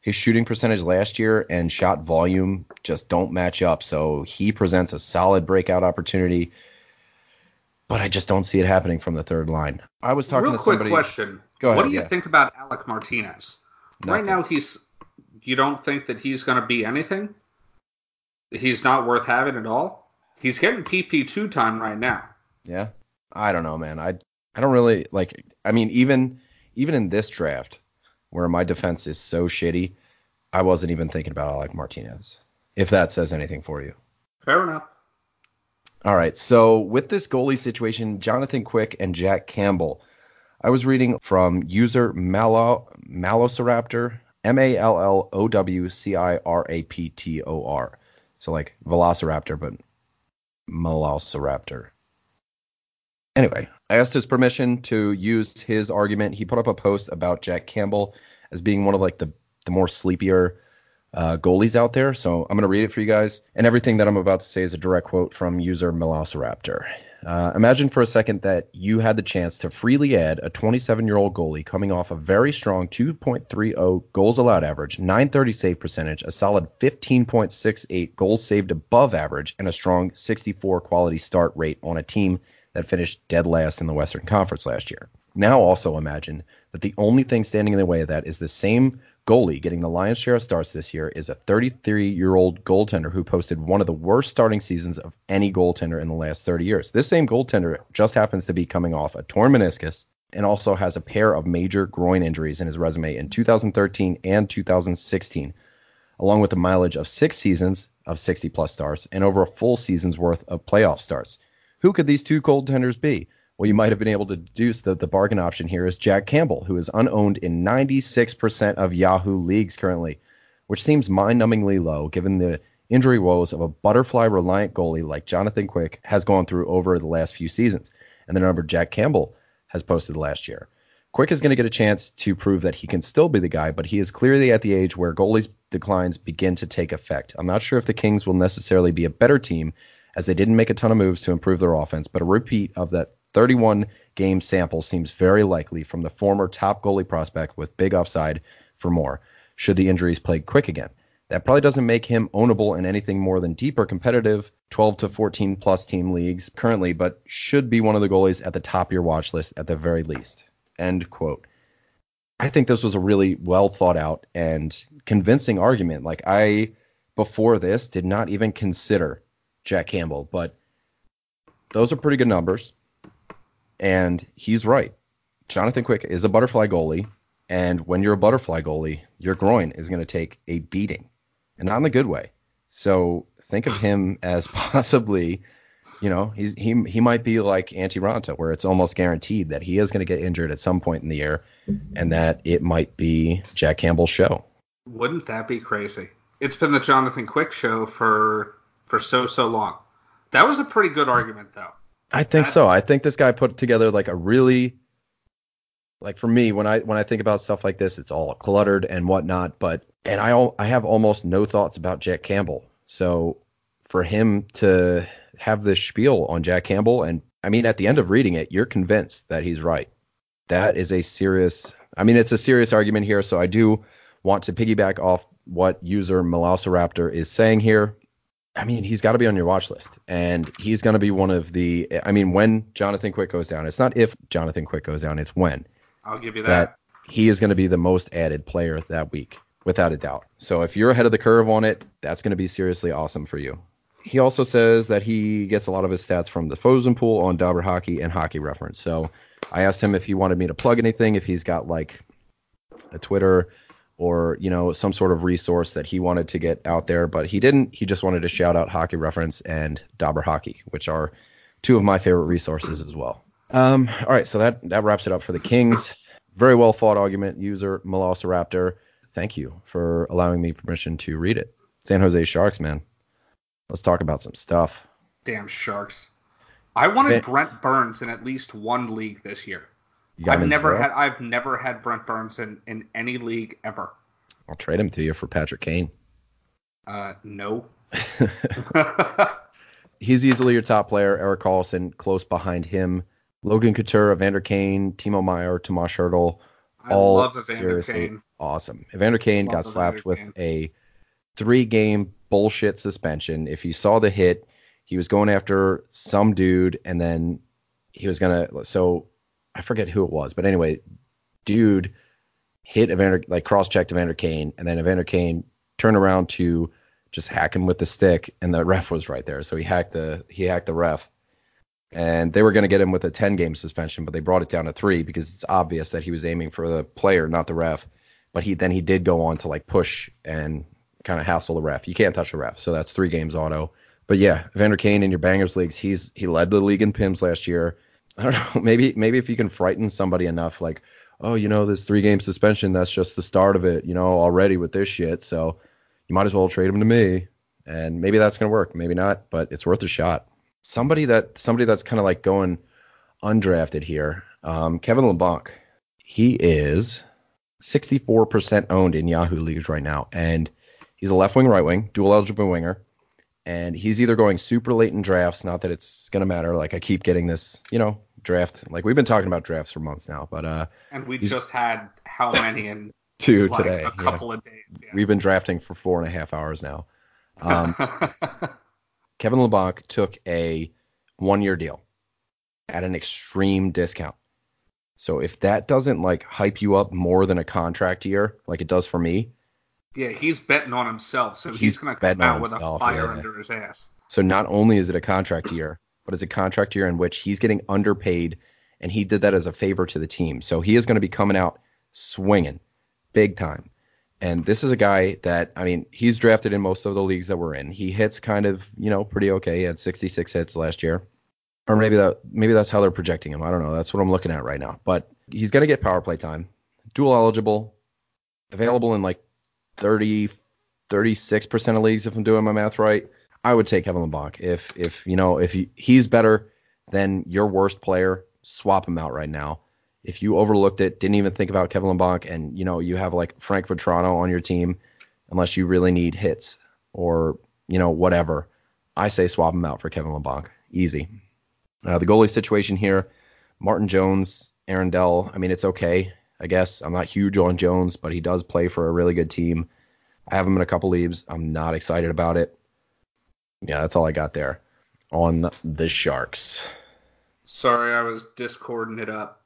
his shooting percentage last year and shot volume just don't match up. So he presents a solid breakout opportunity, but I just don't see it happening from the third line. I was talking Real to somebody. Real quick question. Go ahead, what do you yeah. think about Alec Martinez? Right now, he's. You don't think that he's going to be anything? He's not worth having at all? He's getting PP2 time right now. Yeah, I don't know, man. I I don't really like. I mean, even even in this draft, where my defense is so shitty, I wasn't even thinking about Alec Martinez. If that says anything for you. Fair enough. All right. So with this goalie situation, Jonathan Quick and Jack Campbell, I was reading from user Malo Malociraptor, M A L L O W C I R A P T O R. So like Velociraptor, but Malociraptor. Anyway, I asked his permission to use his argument. He put up a post about Jack Campbell as being one of like the the more sleepier uh, goalies out there. So I'm going to read it for you guys. And everything that I'm about to say is a direct quote from user Velociraptor. Uh, imagine for a second that you had the chance to freely add a 27 year old goalie coming off a very strong 2.30 goals allowed average, 930 save percentage, a solid 15.68 goals saved above average, and a strong 64 quality start rate on a team that finished dead last in the Western Conference last year. Now also imagine that the only thing standing in the way of that is the same goalie getting the lion's share of starts this year is a 33 year old goaltender who posted one of the worst starting seasons of any goaltender in the last 30 years. This same goaltender just happens to be coming off a torn meniscus and also has a pair of major groin injuries in his resume in 2013 and 2016, along with the mileage of six seasons of 60 plus starts and over a full season's worth of playoff starts. Who could these two goaltenders be? Well, you might have been able to deduce that the bargain option here is Jack Campbell, who is unowned in 96% of Yahoo leagues currently, which seems mind numbingly low given the injury woes of a butterfly reliant goalie like Jonathan Quick has gone through over the last few seasons, and the number Jack Campbell has posted last year. Quick is going to get a chance to prove that he can still be the guy, but he is clearly at the age where goalies' declines begin to take effect. I'm not sure if the Kings will necessarily be a better team, as they didn't make a ton of moves to improve their offense, but a repeat of that 31 game sample seems very likely from the former top goalie prospect with big upside for more, should the injuries plague Quick again. That probably doesn't make him ownable in anything more than deeper competitive 12 to 14 plus team leagues currently, but should be one of the goalies at the top of your watch list at the very least. End quote. I think this was a really well thought out and convincing argument. Like I before this did not even consider Jack Campbell, but those are pretty good numbers. And he's right. Jonathan Quick is a butterfly goalie, and when you're a butterfly goalie, your groin is going to take a beating, and not in the good way. So think of him as possibly, you know, he's he he might be like Antti Raanta, where it's almost guaranteed that he is going to get injured at some point in the year, and that it might be Jack Campbell's show. Wouldn't that be crazy? It's been the Jonathan Quick show for for so so long. That was a pretty good argument, though. I think so. I think this guy put together like a really like for me when I when I think about stuff like this, it's all cluttered and whatnot. But and I I have almost no thoughts about Jack Campbell. So for him to have this spiel on Jack Campbell, and I mean at the end of reading it, you're convinced that he's right. That is a serious. I mean, it's a serious argument here. So I do want to piggyback off what user Velociraptor is saying here. I mean, he's got to be on your watch list, and he's going to be one of the. I mean, when Jonathan Quick goes down, it's not if Jonathan Quick goes down; it's when I'll give you that. that he is going to be the most added player that week, without a doubt. So if you're ahead of the curve on it, that's going to be seriously awesome for you. He also says that he gets a lot of his stats from the Frozen Pool on Dobber Hockey and Hockey Reference. So I asked him if he wanted me to plug anything, if he's got like a Twitter or you know some sort of resource that he wanted to get out there, but he didn't. He just wanted to shout out Hockey Reference and Dobber Hockey, which are two of my favorite resources as well. Um, all right, so that that wraps it up for the Kings. Very well fought argument, user Velociraptor. Thank you for allowing me permission to read it. San Jose Sharks, man. Let's talk about some stuff. Damn sharks! I wanted Van- Brent Burns in at least one league this year. I've never had I've never had Brent Burns in, in any league ever. I'll trade him to you for Patrick Kane. Uh, no. He's easily your top player. Erik Karlsson close behind him. Logan Couture, Evander Kane, Timo Meier, Tomas Hertl, all love Evander seriously Kane. awesome. Evander Kane got Evander slapped with Kane. a three game bullshit suspension. If you saw the hit, he was going after some dude and then he was gonna so I forget who it was, but anyway, dude hit Evander like cross checked Evander Kane and then Evander Kane turned around to just hack him with the stick and the ref was right there. So he hacked the he hacked the ref. And they were going to get him with a 10 game suspension, but they brought it down to 3 because it's obvious that he was aiming for the player, not the ref. But he then he did go on to like push and kind of hassle the ref. You can't touch the ref. So that's 3 games auto. But yeah, Evander Kane in your bangers leagues, he's he led the league in pims last year. I don't know, maybe maybe if you can frighten somebody enough like, "Oh, you know, this 3 game suspension, that's just the start of it, you know, already with this shit." So you might as well trade him to me. And maybe that's to work, maybe not, but it's worth a shot. Somebody that somebody that's kind of like going undrafted here, um, Kevin Labanc. He is 64% owned in Yahoo leagues right now, and he's a left wing, right wing, dual eligible winger, and he's either going super late in drafts. Not that it's going to matter. Like I keep getting this, you know, draft. Like we've been talking about drafts for months now, but uh, And we just had how many in two like today. a yeah. couple of days. We've been drafting for four and a half hours now. Um, Kevin Labanc took a one year deal at an extreme discount. So if that doesn't like hype you up more than a contract year, like it does for me, yeah, he's betting on himself, so he's, He's going to come out with himself, a fire yeah. under his ass. so not only is it a contract year, but it's a contract year in which he's getting underpaid, and he did that as a favor to the team. So he is going to be coming out swinging, big time. And this is a guy that I mean, he's drafted in most of the leagues that we're in. He hits kind of, you know, pretty okay. He had 66 hits last year. Or maybe that maybe that's how they're projecting him. I don't know. That's what I'm looking at right now. But he's going to get power play time. Dual eligible, available in like 30 36% of leagues if I'm doing my math right. I would take Kevin Labanc. If if you know, if he, he's better than your worst player, swap him out right now if you overlooked it, didn't even think about Kevin Labanc, and you know you have like Frank Vatrano on your team, unless you really need hits or you know whatever, I say swap him out for Kevin Labanc. Easy. Uh, the goalie situation here, Martin Jones, Aaron Dell. I mean, it's okay, I guess. I'm not huge on Jones, but he does play for a really good team. I have him in a couple leagues. I'm not excited about it. Yeah, that's all I got there on the Sharks. Sorry, I was discording it up.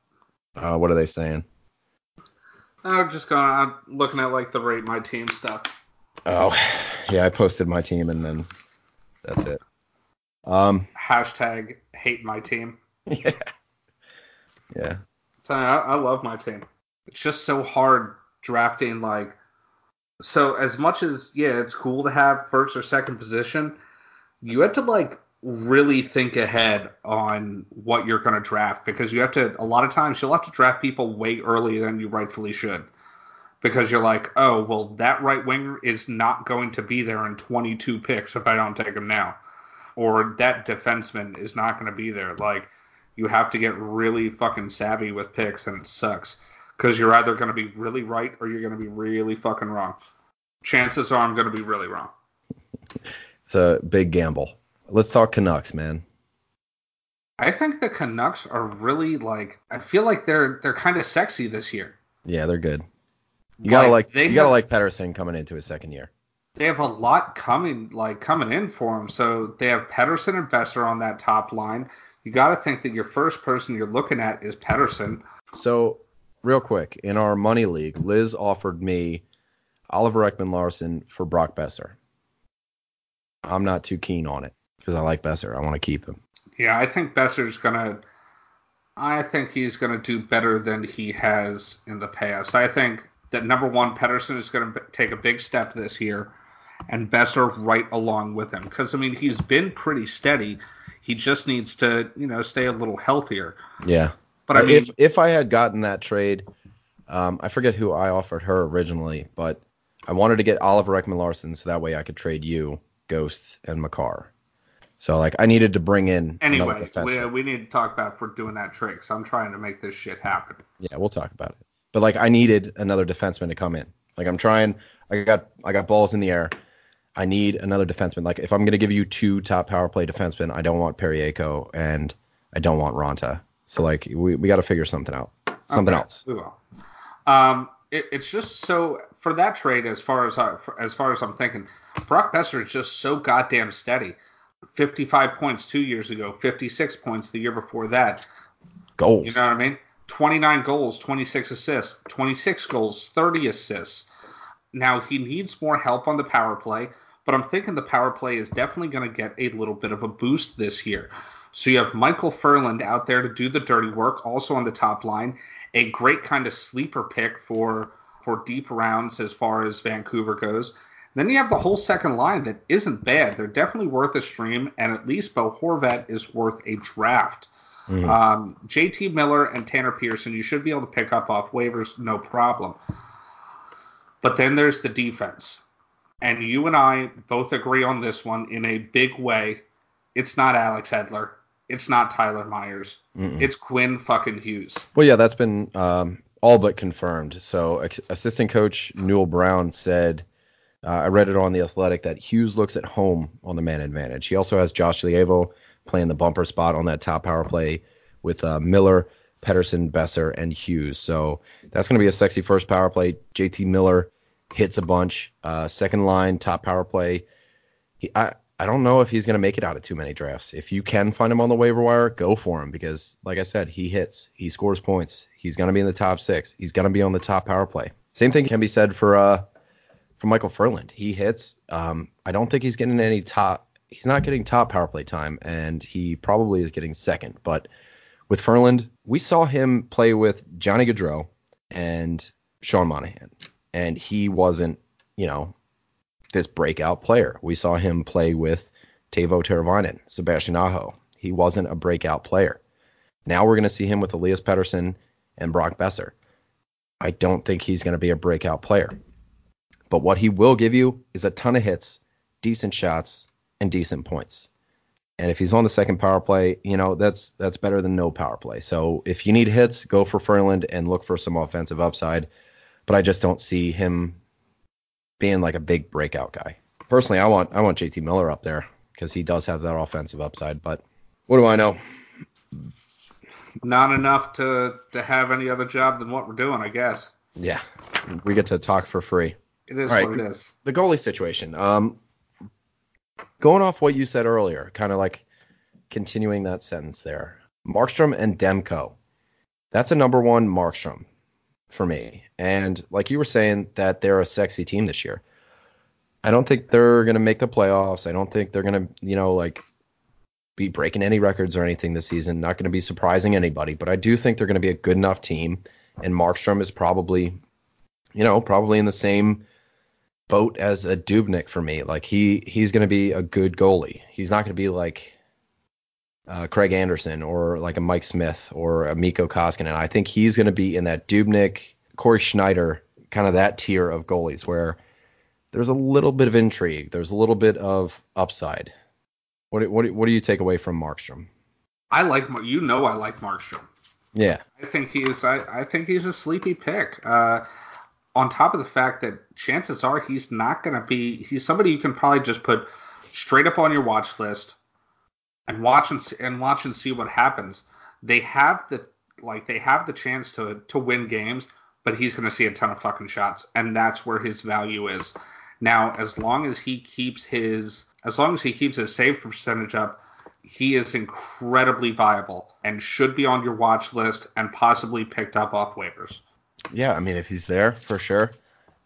Uh, what are they saying? I'm just going. I'm looking at like the rate my team stuff. Oh, yeah, I posted my team and then that's it. Um, Hashtag hate my team. yeah, yeah, I, I love my team. It's just so hard drafting. Like, so as much as yeah, it's cool to have first or second position, you have to like really think ahead on what you're going to draft because you have to. A lot of times you'll have to draft people way earlier than you rightfully should. Because you're like, oh well, that right winger is not going to be there in 22 picks if I don't take him now, or that defenseman is not going to be there. Like, you have to get really fucking savvy with picks, and it sucks because you're either going to be really right or you're going to be really fucking wrong. Chances are I'm going to be really wrong. It's a big gamble. Let's talk Canucks, man. I think the Canucks are really like I feel like they're they're kind of sexy this year. Yeah, they're good. You gotta like you gotta like Pettersson coming into his second year. they have a lot coming like coming in for him. So they have Pettersson and Boeser on that top line. You got to think that your first person you're looking at is Pettersson. So, real quick, in our money league, Liz offered me Oliver Ekman-Larsson for Brock Boeser. I'm not too keen on it because I like Boeser. I want to keep him. Yeah, I think Boeser's gonna. I think he's gonna do better than he has in the past. I think that number one, Pettersson is gonna b- take a big step this year, and Boeser right along with him. Because I mean, he's been pretty steady. He just needs to, you know, stay a little healthier. Yeah. But I mean, if if I had gotten that trade, um, I forget who I offered her originally, but I wanted to get Oliver Ekman-Larsson so that way I could trade you, Ghosts, and Makar. So like I needed to bring in anyway, we, defenseman. we need to talk about if we're doing that trick. So I'm trying to make this shit happen. Yeah, we'll talk about it. But like I needed another defenseman to come in. Like I'm trying I got I got balls in the air. I need another defenseman. Like if I'm gonna give you two top power play defensemen, I don't want Parayko and I don't want Ronta. So like we, we gotta figure something out. Something Okay, else. we will. Um, it, it's just so for that trade, as far as I, as far as I'm thinking, Brock Boeser is just so goddamn steady. 55 points two years ago, 56 points the year before that. Goals. You know what I mean? 29 goals, 26 assists, 26 goals, 30 assists. Now he needs more help on the power play, but I'm thinking the power play is definitely going to get a little bit of a boost this year. So you have Michael Ferland out there to do the dirty work, also on the top line, a great kind of sleeper pick for for deep rounds as far as Vancouver goes. Then you have the whole second line that isn't bad. They're definitely worth a stream, and at least Bo Horvat is worth a draft. Mm-hmm. Um, JT Miller and Tanner Pearson, you should be able to pick up off waivers, no problem. But then there's the defense. And you and I both agree on this one in a big way. It's not Alex Edler. It's not Tyler Myers. Mm-mm. It's Quinn fucking Hughes. Well, yeah, that's been um, all but confirmed. So, assistant coach Newell Brown said, uh, I read it on The Athletic, that Hughes looks at home on the man advantage. He also has Josh Leivo playing the bumper spot on that top power play with uh, Miller, Pettersson, Boeser, and Hughes. So, that's going to be a sexy first power play. JT Miller hits a bunch. Uh, second line, top power play. He, I, I don't know if he's going to make it out of too many drafts. If you can find him on the waiver wire, go for him because, like I said, he hits, he scores points. He's going to be in the top six. He's going to be on the top power play. Same thing can be said for uh for Michael Ferland. He hits. Um, I don't think he's getting any top. He's not getting top power play time, and he probably is getting second. But with Ferland, we saw him play with Johnny Gaudreau and Sean Monahan, and he wasn't, you know, this breakout player. We saw him play with Teuvo Teravainen, Sebastian Aho. He wasn't a breakout player. Now we're going to see him with Elias Pettersson and Brock Boeser. I don't think he's going to be a breakout player. But what he will give you is a ton of hits, decent shots, and decent points. And if he's on the second power play, you know, that's that's better than no power play. So if you need hits, go for Ferland and look for some offensive upside. But I just don't see him being like a big breakout guy. Personally, I want I want JT Miller up there because he does have that offensive upside. But what do I know? Not enough to to have any other job than what we're doing, I guess. Yeah, we get to talk for free. It is what it is. The goalie situation. Um, going off what you said earlier, kind of like continuing that sentence there. Markstrom and Demko. That's a number one Markstrom for me. And like you were saying, that they're a sexy team this year. I don't think they're going to make the playoffs. I don't think they're going to, you know, like be breaking any records or anything this season. Not going to be surprising anybody, but I do think they're going to be a good enough team. And Markstrom is probably, you know, probably in the same boat as a Dubnyk for me. Like he he's going to be a good goalie. He's not going to be like uh, Craig Anderson or like a Mike Smith or a Mikko Koskinen. And I think he's going to be in that Dubnyk, Cory Schneider, kind of that tier of goalies where there's a little bit of intrigue, there's a little bit of upside. What what what do you take away from Markstrom? I like you know I like Markstrom. Yeah, I think he is. I, I think he's a sleepy pick. Uh, on top of the fact that chances are he's not going to be. He's somebody you can probably just put straight up on your watch list and watch and, and watch and see what happens. They have the like they have the chance to to win games, but he's going to see a ton of fucking shots, and that's where his value is. Now, as long as he keeps his as long as he keeps his save percentage up, he is incredibly viable and should be on your watch list and possibly picked up off waivers. Yeah, I mean, if he's there for sure,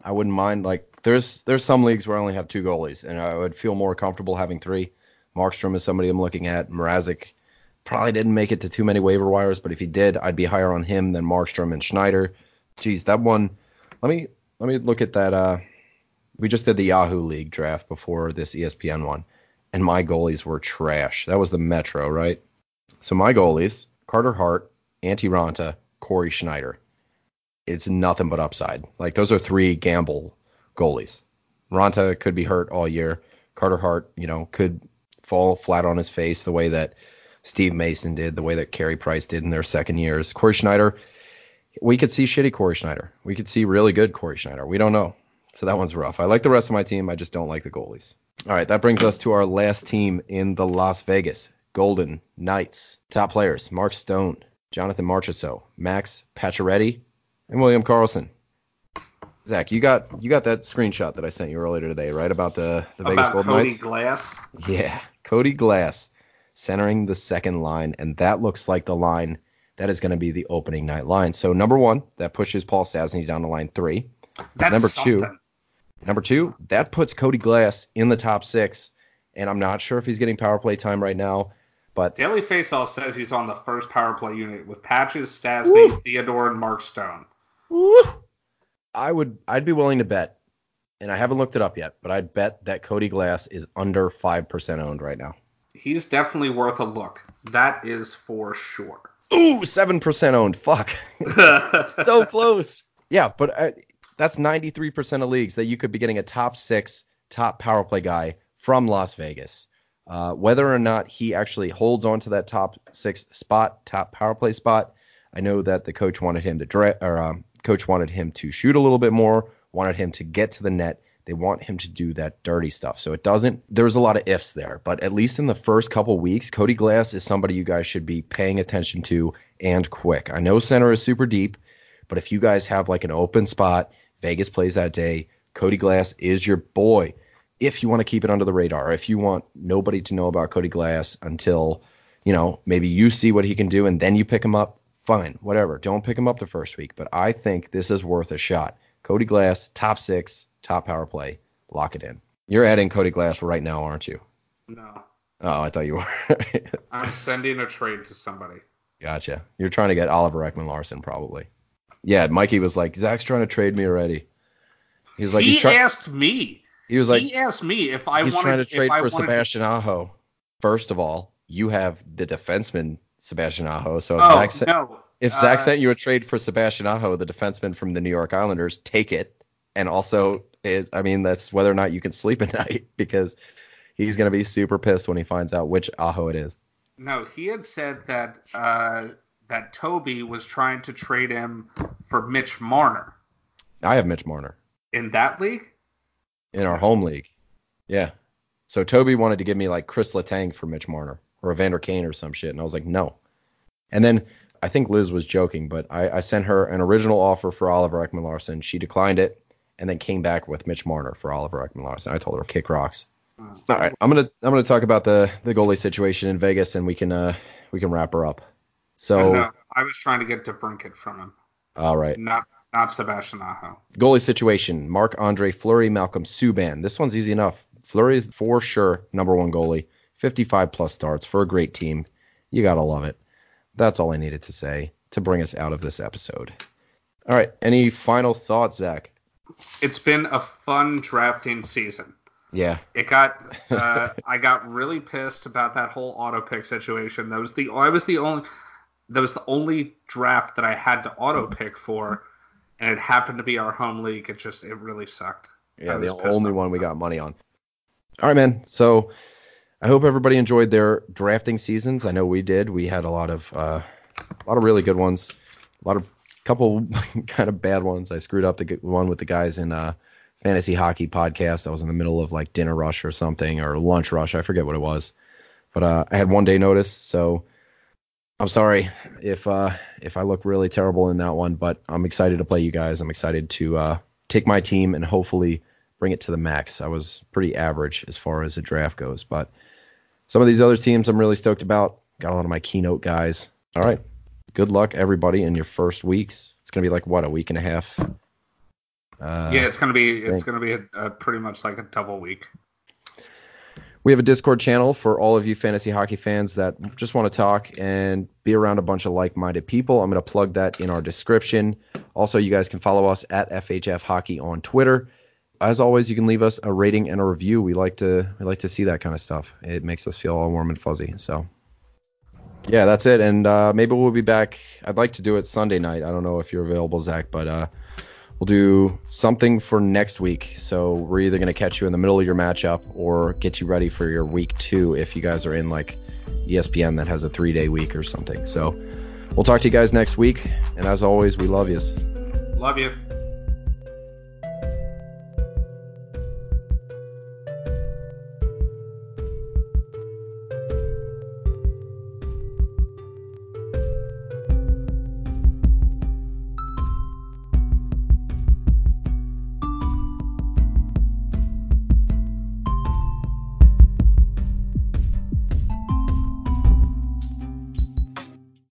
I wouldn't mind. Like, there's there's some leagues where I only have two goalies, and I would feel more comfortable having three. Markstrom is somebody I'm looking at. Mrazek probably didn't make it to too many waiver wires, but if he did, I'd be higher on him than Markstrom and Schneider. Geez, that one. Let me let me look at that. Uh, we just did the Yahoo League draft before this ESPN one, and my goalies were trash. That was the Metro, right? So my goalies: Carter Hart, Antti Raanta, Cory Schneider. It's nothing but upside. Like those are three gamble goalies. Raanta could be hurt all year. Carter Hart, you know, could fall flat on his face the way that Steve Mason did, the way that Carey Price did in their second years. Cory Schneider, we could see shitty Cory Schneider. We could see really good Cory Schneider. We don't know. So that one's rough. I like the rest of my team. I just don't like the goalies. All right, that brings us to our last team in the Las Vegas Golden Knights. Top players Mark Stone, Jonathan Marchessault, Max Pacioretty, and William Karlsson. Zach, you got you got that screenshot that I sent you earlier today, right? About the, the Vegas About Golden Cody Knights. Glass. Yeah, Cody Glass centering the second line, and that looks like the line that is going to be the opening night line. So number one, that pushes Paul Stastny down to line three. That's Number two. Number two, that puts Cody Glass in the top six, and I'm not sure if he's getting power play time right now, but Daily Faceoff says he's on the first power play unit with Patches, Stastny, Theodore, and Mark Stone. I would I'd be willing to bet, and I haven't looked it up yet, but I'd bet that Cody Glass is under five percent owned right now. He's definitely worth a look. That is for sure. Ooh, seven percent owned. Fuck, so close. Yeah, but uh, that's ninety three percent of leagues that you could be getting a top six, top power play guy from Las Vegas. Uh, whether or not he actually holds on to that top six spot, top power play spot, I know that the coach wanted him to dra- or um, coach wanted him to shoot a little bit more, wanted him to get to the net. They want him to do that dirty stuff. So it doesn't. There's a lot of ifs there, but at least in the first couple weeks, Cody Glass is somebody you guys should be paying attention to and quick. I know center is super deep, but if you guys have like an open spot, Vegas plays that day. Cody Glass is your boy. If you want to keep it under the radar, if you want nobody to know about Cody Glass until, you know, maybe you see what he can do and then you pick him up, fine, whatever. Don't pick him up the first week, but I think this is worth a shot. Cody Glass, top six, top power play, lock it in. You're adding Cody Glass right now, aren't you? no. Oh, I thought you were. I'm sending a trade to somebody. gotcha. You're trying to get Oliver Ekman-Larsson, probably. Yeah, Mikey was like, Zach's trying to trade me already. He's like, he he's try- asked me. he was like, he asked me if I he's wanted trying to trade for wanted to- Sebastian Aho. First of all, you have the defenseman Sebastian Aho. So if Oh Zach sent, no! if Zach Uh, sent you a trade for Sebastian Aho, the defenseman from the New York Islanders, take it. And also, it, I mean, that's whether or not you can sleep at night because he's going to be super pissed when he finds out which Aho it is. No, he had said that uh, that Toby was trying to trade him for Mitch Marner I have Mitch Marner in that league. in our home league. Yeah. So Toby wanted to give me like Chris Letang for Mitch Marner or Evander Kane or some shit. And I was like, no. And then I think Liz was joking, but I, I sent her an original offer for Oliver Ekman-Larsson. She declined it and then came back with Mitch Marner for Oliver Ekman-Larsson. I told her kick rocks. All right. I'm gonna I'm gonna talk about the, the goalie situation in Vegas and we can uh we can wrap her up. So no, I was trying to get to DeBrincat from him, all right. not not Sebastian Aho. Goalie situation: Marc-Andre Fleury, Malcolm Subban. This one's easy enough. Fleury is for sure number one goalie, 55 plus starts for a great team. You gotta love it. That's all I needed to say to bring us out of this episode. All right. Any final thoughts, Zach? It's been a fun drafting season. Yeah. It got uh, I got really pissed about that whole auto pick situation. That was the I was the only that was the only draft that I had to auto pick for, and it happened to be our home league. It just it really sucked. Yeah, the only one we got money on. All right, man. So I hope everybody enjoyed their drafting seasons. I know we did. We had a lot of uh, a lot of really good ones. A lot of couple kind of bad ones. I screwed up the one with the guys in uh, fantasy hockey podcast. I was in the middle of like dinner rush or something or lunch rush. I forget what it was, but uh, I had one day notice. So I'm sorry if uh, if I look really terrible in that one, but I'm excited to play you guys. I'm excited to uh, take my team and hopefully bring it to the max. I was pretty average as far as the draft goes, but some of these other teams I'm really stoked about. Got a lot of my keynote guys. All right. Good luck, everybody, in your first weeks. It's gonna be like what a week and a half. Uh, yeah, it's gonna be it's gonna be a, a pretty much like a double week. We have a Discord channel for all of you fantasy hockey fans that just want to talk and be around a bunch of like minded people. I'm going to plug that in our description. Also, you guys can follow us at FHF Hockey on Twitter. As always, you can leave us a rating and a review. We like to we like to see that kind of stuff. It makes us feel all warm and fuzzy. So, yeah, that's it. And uh, maybe we'll be back. I'd like to do it Sunday night. I don't know if you're available, Zach, but uh, we'll do something for next week. So we're either going to catch you in the middle of your matchup or get you ready for your week two if you guys are in like ESPN that has a three day week or something. So we'll talk to you guys next week. And as always, we love yous. Love you.